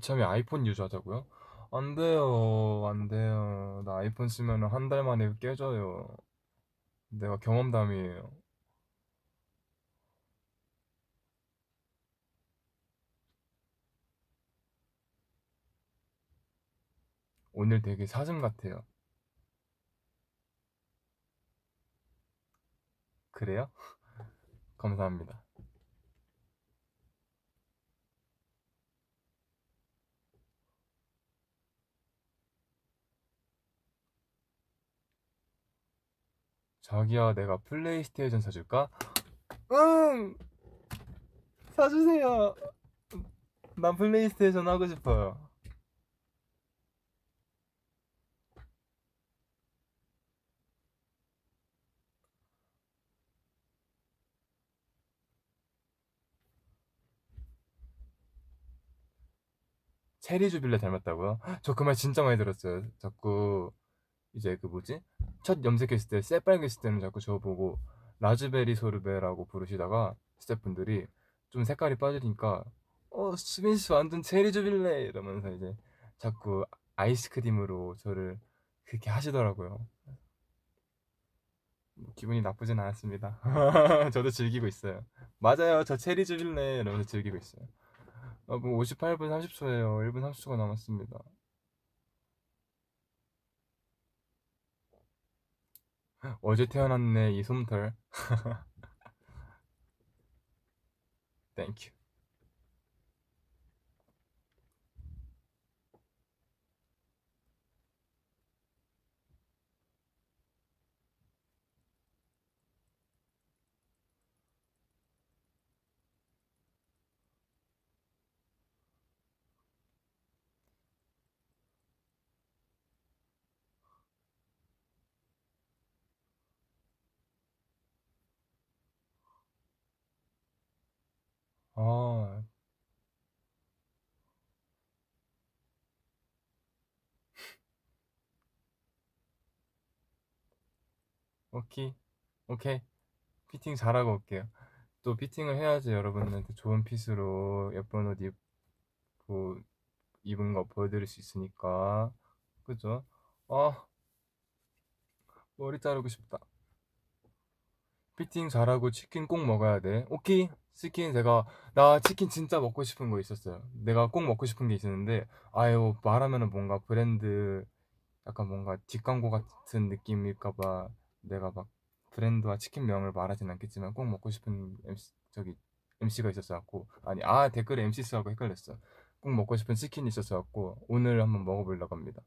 이참에 아이폰 유저하자고요? 안 돼요. 안 돼요. 나 아이폰 쓰면 한 달 만에 깨져요. 내가 경험담이에요. 오늘 되게 사슴 같아요. 그래요? 감사합니다. 자기야, 내가 플레이스테이션 사줄까? 응! 사주세요. 난 플레이스테이션 하고 싶어요. 체리 주빌레 닮았다고요? 저 그 말 진짜 많이 들었어요. 자꾸 이제 그 뭐지? 첫 염색했을 때 새빨갰을 때는 자꾸 저거 보고 라즈베리 소르베라고 부르시다가 스태프분들이 좀 색깔이 빠지니까 어 수빈 씨 완전 체리 주빌레 이러면서 이제 자꾸 아이스크림으로 저를 그렇게 하시더라고요. 뭐 기분이 나쁘진 않았습니다. 저도 즐기고 있어요. 맞아요, 저 체리 주빌레 이러면서 즐기고 있어요. 아, 뭐 58분 30초예요. 1분 30초가 남았습니다. 어제 태어났네 이 솜털. 땡큐. 아, 오케이, 오케이. 피팅 잘하고 올게요. 또 피팅을 해야지 여러분한테 좋은 핏으로 예쁜 옷 입고 입은 거 보여드릴 수 있으니까. 그죠? 아, 머리 자르고 싶다. 피팅 잘하고 치킨 꼭 먹어야 돼. 오케이. 치킨 제가 나 치킨 진짜 먹고 싶은 거 있었어요. 내가 꼭 먹고 싶은 게 있었는데 아유 말하면은 뭔가 브랜드 약간 뭔가 뒷광고 같은 느낌일까봐 내가 막 브랜드와 치킨 명을 말하진 않겠지만 꼭 먹고 싶은 MC, 저기 MC가 있었어 갖고 아니 아 댓글에 MC 쓰하고 헷갈렸어. 꼭 먹고 싶은 치킨이 있었어갖고 오늘 한번 먹어보려고 합니다.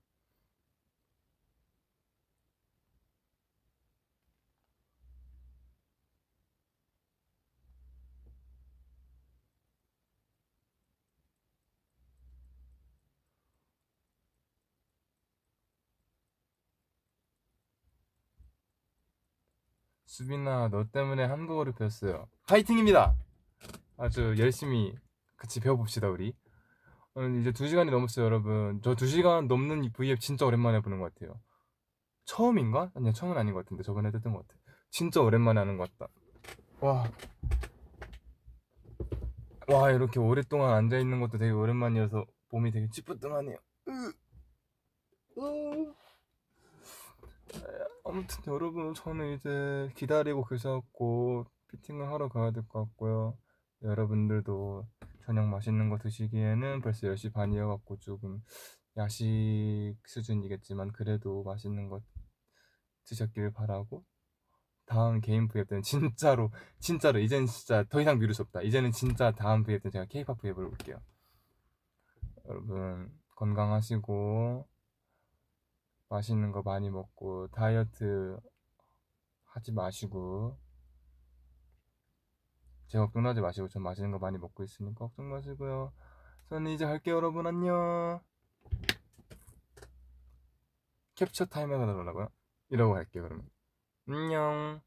수빈아, 너 때문에 한국어를 배웠어요. 파이팅입니다! 아주 열심히 같이 배워봅시다, 우리. 오늘 이제 2시간이 넘었어요, 여러분. 저 2시간 넘는 이 V앱 진짜 오랜만에 보는 것 같아요. 처음인가? 아니야, 처음은 아닌 것 같은데. 저번에 했던 것 같아. 진짜 오랜만에 하는 것 같다. 와. 와, 이렇게 오랫동안 앉아있는 것도 되게 오랜만이어서 몸이 되게 찌뿌둥하네요. 으. 으. 아무튼 여러분 저는 이제 기다리고 계셨고 피팅을 하러 가야 될 것 같고요. 여러분들도 저녁 맛있는 거 드시기에는 벌써 10시 반이어갖고 조금 야식 수준이겠지만 그래도 맛있는 거 드셨길 바라고 다음 개인 브이앱 때는 진짜로 진짜로 이제는 진짜 더 이상 미룰 수 없다. 이제는 진짜 다음 브이앱 때는 제가 케이팝 브이앱을 올게요. 여러분 건강하시고 맛있는 거 많이 먹고 다이어트 하지 마시고 제 걱정하지 마시고 전 맛있는 거 많이 먹고 있으니까 걱정 마시고요. 저는 이제 갈게요 여러분 안녕. 캡처 타임 해달라고요? 이러고 갈게요 그러면 안녕.